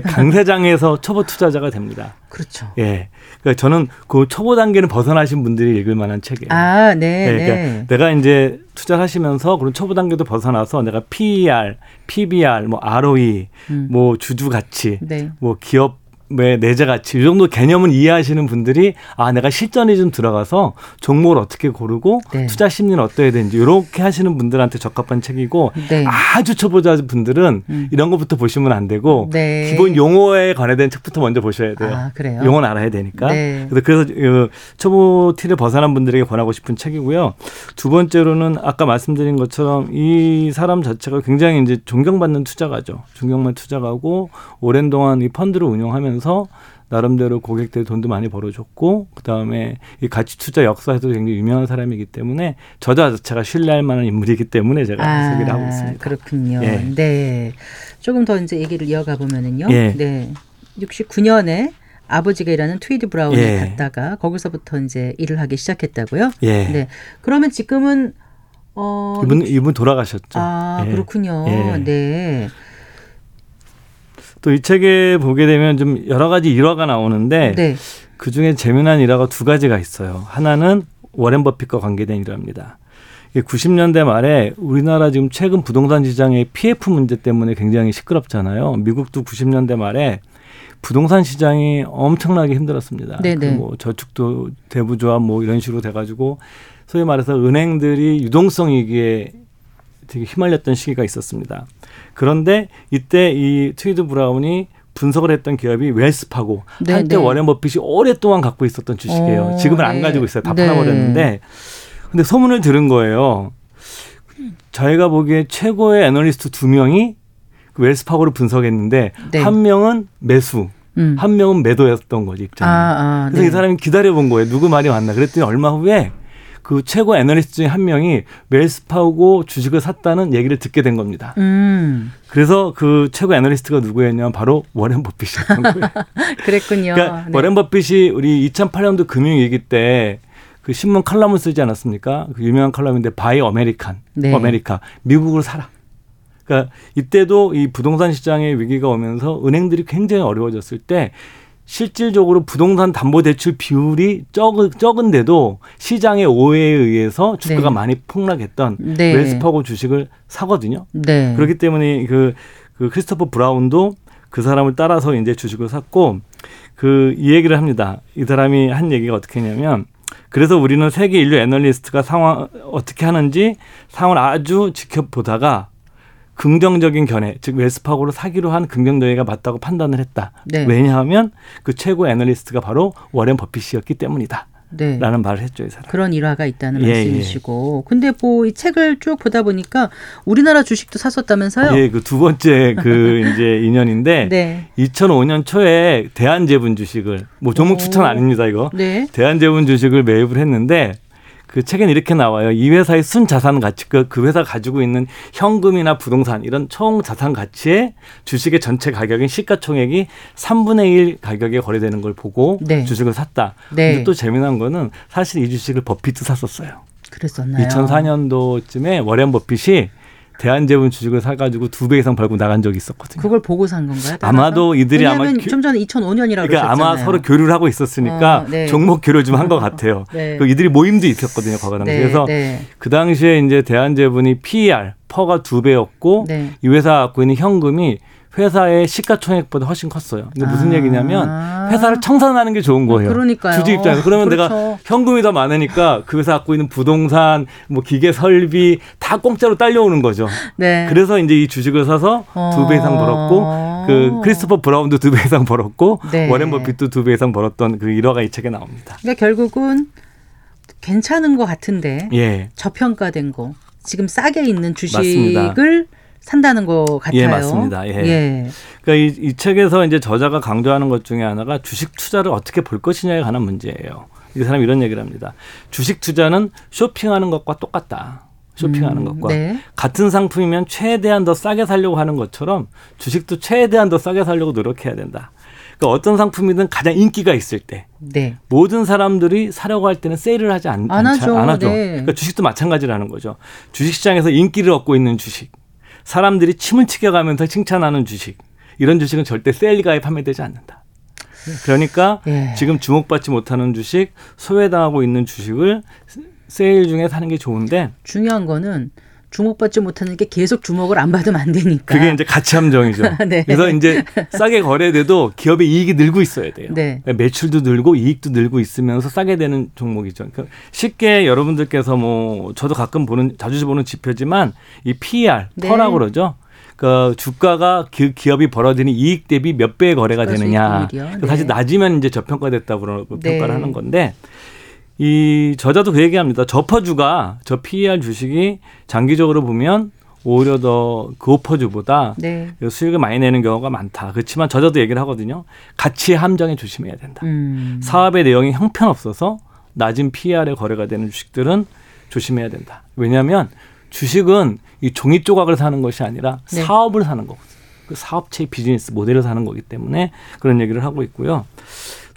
[SPEAKER 6] 강세장에서 초보 투자자가 됩니다.
[SPEAKER 1] 그렇죠.
[SPEAKER 6] 예. 그러니까 저는 그 초보 단계는 벗어나신 분들이 읽을 만한 책이에요.
[SPEAKER 1] 아, 네,
[SPEAKER 6] 예,
[SPEAKER 1] 네.
[SPEAKER 6] 그러니까 내가 이제 투자를 하시면서 그런 초보 단계도 벗어나서 내가 PER, PBR, 뭐 ROE,
[SPEAKER 1] 음.
[SPEAKER 6] 뭐 주주 가치,
[SPEAKER 1] 네.
[SPEAKER 6] 뭐 기업 의 내재 가치 이 정도 개념을 이해하시는 분들이 아 내가 실전에 좀 들어가서 종목을 어떻게 고르고
[SPEAKER 1] 네.
[SPEAKER 6] 투자 심리는 어떠해야 되는지 이렇게 하시는 분들한테 적합한 책이고
[SPEAKER 1] 네.
[SPEAKER 6] 아주 초보자 분들은
[SPEAKER 1] 음.
[SPEAKER 6] 이런 것부터 보시면 안 되고
[SPEAKER 1] 네.
[SPEAKER 6] 기본 용어에 관해된 책부터 먼저 보셔야 돼요.
[SPEAKER 1] 아, 그래요?
[SPEAKER 6] 용어는 알아야 되니까.
[SPEAKER 1] 네.
[SPEAKER 6] 그래서 그래서 어, 초보 티를 벗어난 분들에게 권하고 싶은 책이고요. 두 번째로는 아까 말씀드린 것처럼 이 사람 자체가 굉장히 이제 존경받는 투자가죠. 존경받는 투자가고 오랜 동안 이 펀드를 운영하면서 나름대로 고객들 돈도 많이 벌어줬고 그다음에 이 가치 투자 역사에도 굉장히 유명한 사람이기 때문에 저자 자체가 신뢰할 만한 인물이기 때문에 제가 소개를 하고 있습니다.
[SPEAKER 1] 아, 그렇군요.
[SPEAKER 6] 예.
[SPEAKER 1] 네. 조금 더 이제 얘기를 이어가 보면은요.
[SPEAKER 6] 예.
[SPEAKER 1] 네. 69년에 아버지가 일하는 트위드 브라운에
[SPEAKER 6] 예.
[SPEAKER 1] 갔다가 거기서부터 이제 일을 하기 시작했다고요.
[SPEAKER 6] 예.
[SPEAKER 1] 네. 그러면 지금은 어
[SPEAKER 6] 이분 이분 돌아가셨죠.
[SPEAKER 1] 아,
[SPEAKER 6] 예.
[SPEAKER 1] 그렇군요.
[SPEAKER 6] 예.
[SPEAKER 1] 네.
[SPEAKER 6] 또 이 책에 보게 되면 좀 여러 가지 일화가 나오는데
[SPEAKER 1] 네.
[SPEAKER 6] 그 중에 재미난 일화가 두 가지가 있어요. 하나는 워렌 버핏과 관계된 일화입니다. 이게 90년대 말에 우리나라 지금 최근 부동산 시장의 PF 문제 때문에 굉장히 시끄럽잖아요. 미국도 90년대 말에 부동산 시장이 엄청나게 힘들었습니다.
[SPEAKER 1] 네네.
[SPEAKER 6] 그 뭐 저축도 대부조합 뭐 이런 식으로 돼가지고 소위 말해서 은행들이 유동성 위기에 되게 휘말렸던 시기가 있었습니다. 그런데 이때 이 트위디 브라운이 분석을 했던 기업이 웰스파고
[SPEAKER 1] 네,
[SPEAKER 6] 한때
[SPEAKER 1] 네.
[SPEAKER 6] 워렌 버핏이 오랫동안 갖고 있었던 주식이에요.
[SPEAKER 1] 어,
[SPEAKER 6] 지금은 안
[SPEAKER 1] 네.
[SPEAKER 6] 가지고 있어요. 다
[SPEAKER 1] 네.
[SPEAKER 6] 팔아버렸는데 근데 소문을 들은 거예요. 저희가 보기에 최고의 애널리스트 두 명이 그 웰스파고를 분석했는데
[SPEAKER 1] 네.
[SPEAKER 6] 한 명은 매수,
[SPEAKER 1] 음.
[SPEAKER 6] 한 명은 매도였던 거지 입장이.
[SPEAKER 1] 아, 아,
[SPEAKER 6] 그래서
[SPEAKER 1] 네.
[SPEAKER 6] 이 사람이 기다려본 거예요. 누구 말이 맞나. 그랬더니 얼마 후에 그 최고 애널리스트 중에 한 명이 웰스파고 주식을 샀다는 얘기를 듣게 된 겁니다.
[SPEAKER 1] 음.
[SPEAKER 6] 그래서 그 최고 애널리스트가 누구였냐면 바로 워렌 버핏이었던 거예요.
[SPEAKER 1] 그랬군요.
[SPEAKER 6] 그러니까
[SPEAKER 1] 네.
[SPEAKER 6] 워렌 버핏이 우리 2008년도 금융위기 때 그 신문 칼럼을 쓰지 않았습니까? 그 유명한 칼럼인데 Buy American,
[SPEAKER 1] 네.
[SPEAKER 6] 어메리카, 미국을 사라. 그러니까 이때도 이 부동산 시장의 위기가 오면서 은행들이 굉장히 어려워졌을 때 실질적으로 부동산 담보 대출 비율이 적은 적은데도 시장의 오해에 의해서 주가가
[SPEAKER 1] 네.
[SPEAKER 6] 많이 폭락했던
[SPEAKER 1] 네.
[SPEAKER 6] 웰스파고 주식을 사거든요.
[SPEAKER 1] 네.
[SPEAKER 6] 그렇기 때문에 그, 그 크리스토퍼 브라운도 그 사람을 따라서 이제 주식을 샀고 그 이 얘기를 합니다. 이 사람이 한 얘기가 어떻게 했냐면 그래서 우리는 세계 인류 애널리스트가 상황 어떻게 하는지 상황을 아주 지켜보다가 긍정적인 견해, 즉 웰스파고를 사기로 한 긍정적이가 맞다고 판단을 했다.
[SPEAKER 1] 네.
[SPEAKER 6] 왜냐하면 그 최고 애널리스트가 바로 워렌 버핏이었기 때문이다.
[SPEAKER 1] 네.
[SPEAKER 6] 라는 말을 했죠, 이 사람.
[SPEAKER 1] 그런 일화가 있다는
[SPEAKER 6] 예,
[SPEAKER 1] 말씀이시고. 근데 뭐 이 책을 쭉 보다 보니까 우리나라 주식도 샀었다면서요?
[SPEAKER 6] 예, 그 두 번째 그 이제 인연인데
[SPEAKER 1] 네.
[SPEAKER 6] 2005년 초에 대한제분 주식을 뭐 종목
[SPEAKER 1] 오.
[SPEAKER 6] 추천 아닙니다 이거
[SPEAKER 1] 네.
[SPEAKER 6] 대한제분 주식을 매입을 했는데 그 책엔 이렇게 나와요 이 회사의 순 자산 가치 그, 그 회사 가지고 있는 현금이나 부동산 이런 총 자산 가치의 주식의 전체 가격인 시가총액이 3분의 1 가격에 거래되는 걸 보고
[SPEAKER 1] 네.
[SPEAKER 6] 주식을 샀다.
[SPEAKER 1] 네.
[SPEAKER 6] 근데 또 재미난 거는 사실 이 주식을 버핏도 샀었어요.
[SPEAKER 1] 그랬었나요?
[SPEAKER 6] 2004년도쯤에 워렌 버핏이 대한제분 주식을 사가지고 두 배 이상 벌고 나간 적이 있었거든요.
[SPEAKER 1] 그걸 보고 산 건가요? 따라서?
[SPEAKER 6] 아마도 이들이 아마
[SPEAKER 1] 좀 전에 2005년이라고
[SPEAKER 6] 그러니까 아마 서로 교류를 하고 있었으니까
[SPEAKER 1] 어, 네.
[SPEAKER 6] 종목 교류 좀한 것 같아요.
[SPEAKER 1] 네.
[SPEAKER 6] 그 이들이 모임도 있었거든요, 거기 당시.
[SPEAKER 1] 네,
[SPEAKER 6] 그래서
[SPEAKER 1] 네.
[SPEAKER 6] 그 당시에 이제 대한제분이 PER PER가 두 배였고
[SPEAKER 1] 네.
[SPEAKER 6] 이 회사가 갖고 있는 현금이 회사의 시가총액보다 훨씬 컸어요. 이게 무슨
[SPEAKER 1] 아.
[SPEAKER 6] 얘기냐면 회사를 청산하는 게 좋은 거예요.
[SPEAKER 1] 그러니까요.
[SPEAKER 6] 주주 입장에서 그러면 내가
[SPEAKER 1] 그렇죠.
[SPEAKER 6] 현금이 더 많으니까 그 회사 갖고 있는 부동산, 뭐 기계 설비 다 공짜로 딸려오는 거죠.
[SPEAKER 1] 네.
[SPEAKER 6] 그래서 이제 이 주식을 사서 두배 이상 벌었고
[SPEAKER 1] 어.
[SPEAKER 6] 그 크리스토퍼 브라운도 두 배 이상 벌었고
[SPEAKER 1] 네.
[SPEAKER 6] 워렌 버핏도 두 배 이상 벌었던 그 일화가 이 책에 나옵니다.
[SPEAKER 1] 그러니까 결국은 괜찮은 것 같은데
[SPEAKER 6] 예.
[SPEAKER 1] 저평가된 거 지금 싸게 있는 주식을
[SPEAKER 6] 맞습니다.
[SPEAKER 1] 산다는 것 같아요.
[SPEAKER 6] 예, 맞습니다. 예.
[SPEAKER 1] 예.
[SPEAKER 6] 그러니까 이, 이 책에서 이제 저자가 강조하는 것 중에 하나가 주식 투자를 어떻게 볼 것이냐에 관한 문제예요. 이 사람이 이런 얘기를 합니다. 주식 투자는 쇼핑하는 것과 똑같다. 쇼핑하는
[SPEAKER 1] 음,
[SPEAKER 6] 것과
[SPEAKER 1] 네.
[SPEAKER 6] 같은 상품이면 최대한 더 싸게 살려고 하는 것처럼 주식도 최대한 더 싸게 살려고 노력해야 된다. 그러니까 어떤 상품이든 가장 인기가 있을 때
[SPEAKER 1] 네.
[SPEAKER 6] 모든 사람들이 사려고 할 때는 세일을 하지 않,
[SPEAKER 1] 안 하죠.
[SPEAKER 6] 안 하죠.
[SPEAKER 1] 네.
[SPEAKER 6] 그러니까 주식도 마찬가지라는 거죠. 주식시장에서 인기를 얻고 있는 주식, 사람들이 침을 튀겨가면서 칭찬하는 주식, 이런 주식은 절대 세일가에 판매되지 않는다. 그러니까
[SPEAKER 1] 예.
[SPEAKER 6] 지금 주목받지 못하는 주식, 소외당하고 있는 주식을 세일 중에 사는 게 좋은데
[SPEAKER 1] 중요한 거는 주목받지 못하는 게 계속 주목을 안 받으면 안 되니까.
[SPEAKER 6] 그게 이제 가치 함정이죠.
[SPEAKER 1] 네.
[SPEAKER 6] 그래서 이제 싸게 거래돼도 기업의 이익이 늘고 있어야 돼요.
[SPEAKER 1] 네.
[SPEAKER 6] 그러니까 매출도 늘고 이익도 늘고 있으면서 싸게 되는 종목이죠. 그러니까 쉽게 여러분들께서 뭐 저도 가끔 보는 자주 보는 지표지만 이 PER
[SPEAKER 1] 네.
[SPEAKER 6] 퍼라고 그러죠. 그 주가가 그 기업이 벌어들이는 이익 대비 몇 배의 거래가 되느냐.
[SPEAKER 1] 수익률이요?
[SPEAKER 6] 그 사실
[SPEAKER 1] 네.
[SPEAKER 6] 낮으면 이제 저평가됐다고
[SPEAKER 1] 네.
[SPEAKER 6] 평가를 하는 건데 이 저자도 그 얘기합니다. 저퍼주가 저 PER 주식이 장기적으로 보면 오히려 더그 오퍼주보다
[SPEAKER 1] 네.
[SPEAKER 6] 수익을 많이 내는 경우가 많다. 그렇지만 저자도 얘기를 하거든요. 가치 함정에 조심해야 된다.
[SPEAKER 1] 음.
[SPEAKER 6] 사업의 내용이 형편없어서 낮은 PR에 거래가 되는 주식들은 조심해야 된다. 왜냐하면 주식은 이 종이 조각을 사는 것이 아니라
[SPEAKER 1] 네.
[SPEAKER 6] 사업을 사는 거거든요. 그 사업체의 비즈니스 모델을 사는 거기 때문에 그런 얘기를 하고 있고요.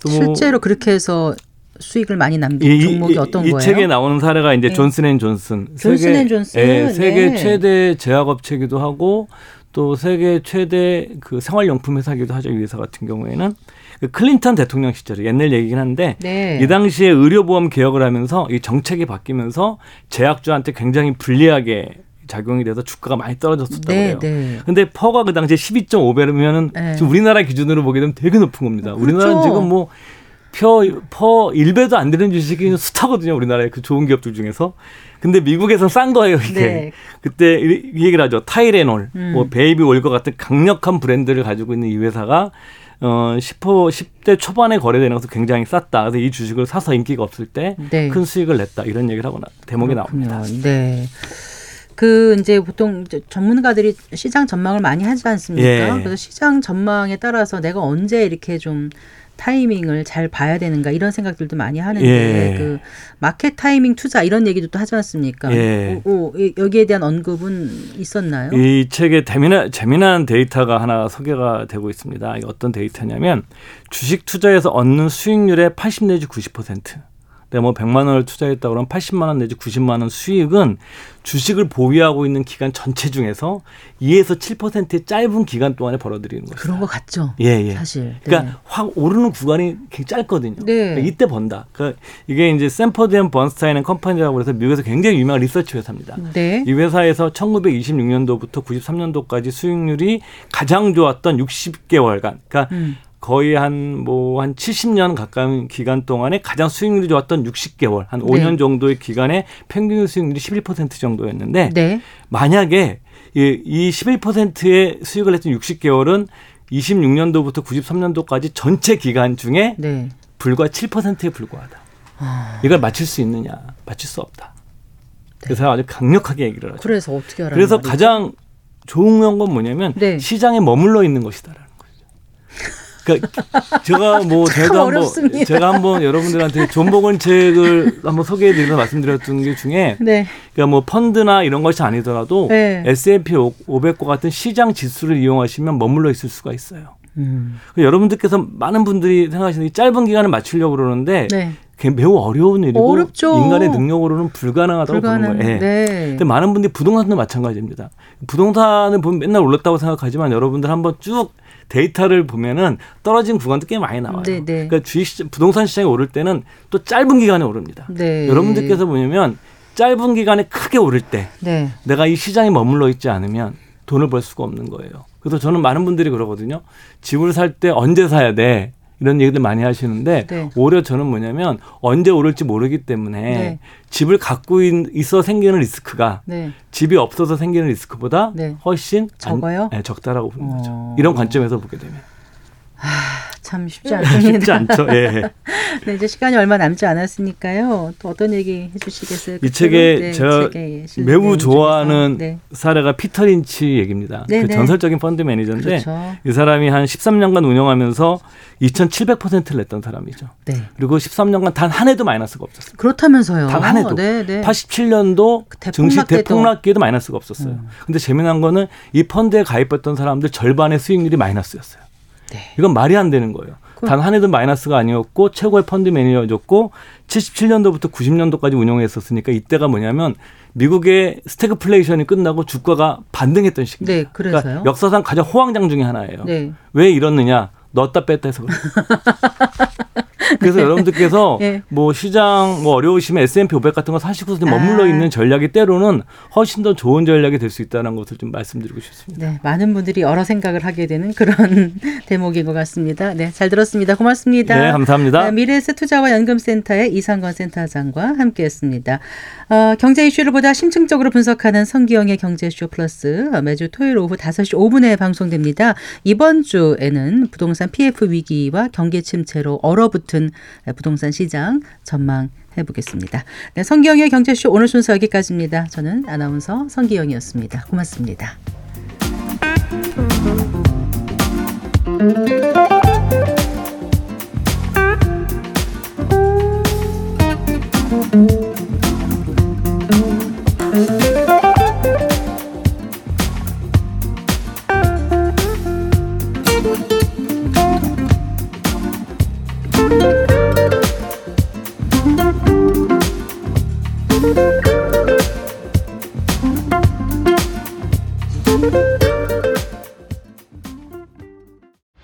[SPEAKER 6] 또뭐
[SPEAKER 1] 실제로 그렇게 해서 수익을 많이 남긴
[SPEAKER 6] 이,
[SPEAKER 1] 종목이
[SPEAKER 6] 이-
[SPEAKER 1] 어떤
[SPEAKER 6] 이
[SPEAKER 1] 거예요?
[SPEAKER 6] 책에 나오는 사례가 이제
[SPEAKER 1] 네.
[SPEAKER 6] 존슨앤존슨
[SPEAKER 1] 존슨앤존슨,
[SPEAKER 6] 예, 세계
[SPEAKER 1] 네.
[SPEAKER 6] 최대 제약업체이기도 하고 또 세계 최대 그 생활용품 회사이기도 하죠 이 회사 같은 경우에는 그 클린턴 대통령 시절에 옛날 얘기긴 한데
[SPEAKER 1] 네.
[SPEAKER 6] 이 당시에 의료보험 개혁을 하면서 이 정책이 바뀌면서 제약주한테 굉장히 불리하게 작용이 돼서 주가가 많이 떨어졌었다고
[SPEAKER 1] 네,
[SPEAKER 6] 해요.
[SPEAKER 1] 네.
[SPEAKER 6] 근데 PER가 그 당시에 12.5배면은
[SPEAKER 1] 네.
[SPEAKER 6] 지금 우리나라 기준으로 보게 되면 되게 높은 겁니다. 우리나라는
[SPEAKER 1] 그렇죠.
[SPEAKER 6] 지금 뭐 표, PER 1배도 안 되는 주식이 숱하거든요. 우리나라의 그 좋은 기업들 중에서. 근데 미국에서 싼 거예요, 이게.
[SPEAKER 1] 네.
[SPEAKER 6] 그때 이, 얘기를 하죠. 타이레놀,
[SPEAKER 1] 음.
[SPEAKER 6] 뭐 베이비 오일 같은 강력한 브랜드를 가지고 있는 이 회사가 어, 10호, 10대 초반에 거래되는 것은 굉장히 쌌다. 그래서 이 주식을 사서 인기가 없을 때
[SPEAKER 1] 네.
[SPEAKER 6] 큰 수익을 냈다. 이런 얘기를 하고 나, 대목이
[SPEAKER 1] 그렇군요.
[SPEAKER 6] 나옵니다.
[SPEAKER 1] 네. 그 이제 보통 전문가들이 시장 전망을 많이 하지 않습니까?
[SPEAKER 6] 예.
[SPEAKER 1] 그래서 시장 전망에 따라서 내가 언제 이렇게 좀 타이밍을 잘 봐야 되는가 이런 생각들도 많이 하는데
[SPEAKER 6] 예.
[SPEAKER 1] 그 마켓 타이밍 투자 이런 얘기도 또 하지 않습니까?
[SPEAKER 6] 예.
[SPEAKER 1] 오, 오, 이- 여기에 대한 언급은 있었나요?
[SPEAKER 6] 이 책에 재미난, 재미난 데이터가 하나 소개가 되고 있습니다. 어떤 데이터냐면 주식 투자에서 얻는 수익률의 80 내지 90%. 내가 뭐 100만 원을 투자했다 그러면 80만 원 내지 90만 원 수익은 주식을 보유하고 있는 기간 전체 중에서 2에서 7%의 짧은 기간 동안에 벌어들이는 거죠.
[SPEAKER 1] 그런 것 같죠.
[SPEAKER 6] 예, 예.
[SPEAKER 1] 사실.
[SPEAKER 6] 그러니까
[SPEAKER 1] 네.
[SPEAKER 6] 확 오르는 구간이 굉장히 짧거든요.
[SPEAKER 1] 네.
[SPEAKER 6] 그러니까 이때 번다. 그러니까 이게 이제 샌퍼드 앤 번스타인 앤 컴퍼니라고 해서 미국에서 굉장히 유명한 리서치 회사입니다.
[SPEAKER 1] 네.
[SPEAKER 6] 이 회사에서 1926년도부터 93년도까지 수익률이 가장 좋았던 60개월간, 그러니까
[SPEAKER 1] 음.
[SPEAKER 6] 거의 한 뭐 한 70년 가까운 기간 동안에 가장 수익률이 좋았던 60개월, 한
[SPEAKER 1] 네.
[SPEAKER 6] 5년 정도의 기간에 평균 수익률이 11% 정도였는데
[SPEAKER 1] 네.
[SPEAKER 6] 만약에 이, 이 11%의 수익을 냈던 60개월은 26년도부터 93년도까지 전체 기간 중에
[SPEAKER 1] 네.
[SPEAKER 6] 불과 7%에 불과하다.
[SPEAKER 1] 아.
[SPEAKER 6] 이걸 맞출 수 있느냐? 맞출 수 없다. 그래서 아주 강력하게 얘기를 하죠.
[SPEAKER 1] 그래서 어떻게 하라는
[SPEAKER 6] 그래서
[SPEAKER 1] 말이죠?
[SPEAKER 6] 가장 좋은 건 뭐냐면
[SPEAKER 1] 네.
[SPEAKER 6] 시장에 머물러 있는 것이다라는. 그러니까 제가 뭐 제가 한번. 제가 한번 여러분들한테 존버건 책을 한번 소개해드려서 말씀드렸던 게 중에
[SPEAKER 1] 네.
[SPEAKER 6] 그러니까 뭐 펀드나 이런 것이 아니더라도
[SPEAKER 1] 네.
[SPEAKER 6] S&P 500과 같은 시장 지수를 이용하시면 머물러 있을 수가 있어요.
[SPEAKER 1] 음.
[SPEAKER 6] 그 여러분들께서 많은 분들이 생각하시는 이 짧은 기간을 맞추려고 그러는데
[SPEAKER 1] 네.
[SPEAKER 6] 그게 매우 어려운 일이고
[SPEAKER 1] 어렵죠.
[SPEAKER 6] 인간의 능력으로는 불가능하다고
[SPEAKER 1] 불가능.
[SPEAKER 6] 보는 거예요. 예.
[SPEAKER 1] 네.
[SPEAKER 6] 근데 많은 분들이 부동산도 마찬가지입니다. 부동산을 보면 맨날 올랐다고 생각하지만 여러분들 한번 쭉 데이터를 보면은 떨어진 구간도 꽤 많이 나와요.
[SPEAKER 1] 네, 네.
[SPEAKER 6] 그러니까 주식 시장, 부동산 시장이 오를 때는 또 짧은 기간에 오릅니다.
[SPEAKER 1] 네.
[SPEAKER 6] 여러분들께서 뭐냐면 짧은 기간에 크게 오를 때
[SPEAKER 1] 네.
[SPEAKER 6] 내가 이 시장에 머물러 있지 않으면 돈을 벌 수가 없는 거예요. 그래서 저는 많은 분들이 그러거든요. 집을 살 때 언제 사야 돼? 이런 얘기들 많이 하시는데
[SPEAKER 1] 네.
[SPEAKER 6] 오히려 저는 뭐냐면 언제 오를지 모르기 때문에
[SPEAKER 1] 네.
[SPEAKER 6] 집을 갖고 있- 있어 생기는 리스크가
[SPEAKER 1] 네.
[SPEAKER 6] 집이 없어서 생기는 리스크보다
[SPEAKER 1] 네.
[SPEAKER 6] 훨씬 안-
[SPEAKER 1] 적어요?
[SPEAKER 6] 네, 적다라고 보는
[SPEAKER 1] 어.
[SPEAKER 6] 거죠. 이런 관점에서 보게 되면
[SPEAKER 1] 참 쉽지 않습니다.
[SPEAKER 6] 쉽지 않죠. 예.
[SPEAKER 1] 네, 이제 시간이 얼마 남지 않았으니까요. 또 어떤 얘기 해주시겠어요?
[SPEAKER 6] 이 책에
[SPEAKER 1] 네,
[SPEAKER 6] 제가
[SPEAKER 1] 책에
[SPEAKER 6] 매우 좋아하는.
[SPEAKER 1] 네.
[SPEAKER 6] 사례가 피터 린치 얘기입니다.
[SPEAKER 1] 네,
[SPEAKER 6] 그
[SPEAKER 1] 네.
[SPEAKER 6] 전설적인 펀드 매니저인데
[SPEAKER 1] 그렇죠.
[SPEAKER 6] 이 사람이 한 13년간 운영하면서 2,700%를 냈던 사람이죠.
[SPEAKER 1] 네.
[SPEAKER 6] 그리고 13년간 단 한 해도 마이너스가 없었어요.
[SPEAKER 1] 그렇다면서요.
[SPEAKER 6] 단 한 해도.
[SPEAKER 1] 네, 네.
[SPEAKER 6] 87년도
[SPEAKER 1] 그
[SPEAKER 6] 증시.
[SPEAKER 1] 음.
[SPEAKER 6] 대폭락기에도 마이너스가 없었어요. 근데 재미난 거는 이 펀드에 가입했던 사람들 절반의 수익률이 마이너스였어요.
[SPEAKER 1] 네.
[SPEAKER 6] 이건 말이 안 되는 거예요.
[SPEAKER 1] 그-
[SPEAKER 6] 단 한 해도 마이너스가 아니었고 최고의 펀드 매니저였고 77년도부터 90년도까지 운영했었으니까 이때가 뭐냐면 미국의 스태그플레이션이 끝나고 주가가 반등했던 시기입니다.
[SPEAKER 1] 네, 그래서요?
[SPEAKER 6] 그러니까 역사상 가장 호황장 중에 하나예요.
[SPEAKER 1] 네.
[SPEAKER 6] 왜 이렇느냐? 넣었다 뺐다 해서 그래요. 그래서 여러분들께서
[SPEAKER 1] 네.
[SPEAKER 6] 뭐 시장 뭐 어려우시면 S&P 500 같은 거 사시고서 좀
[SPEAKER 1] 아.
[SPEAKER 6] 머물러 있는 전략이 때로는 훨씬 더 좋은 전략이 될 수 있다는 것을 좀 말씀드리고 싶습니다.
[SPEAKER 1] 네, 많은 분들이 여러 생각을 하게 되는 그런 대목인 것 같습니다. 네, 잘 들었습니다. 고맙습니다.
[SPEAKER 6] 네, 감사합니다.
[SPEAKER 1] 아, 미래에셋 투자와 연금센터의 이상건 센터장과 함께했습니다. 어, 경제 이슈를 보다 심층적으로 분석하는 성기영의 경제쇼 플러스 어, 매주 토요일 오후 5시 5분에 방송됩니다. 이번 주에는 부동산 PF 위기와 경기 침체로 얼어붙은 같은 부동산 시장 전망 해보겠습니다. 네, 성기영의 경제쇼 오늘 순서 여기까지입니다. 저는 아나운서 성기영이었습니다. 고맙습니다. 음.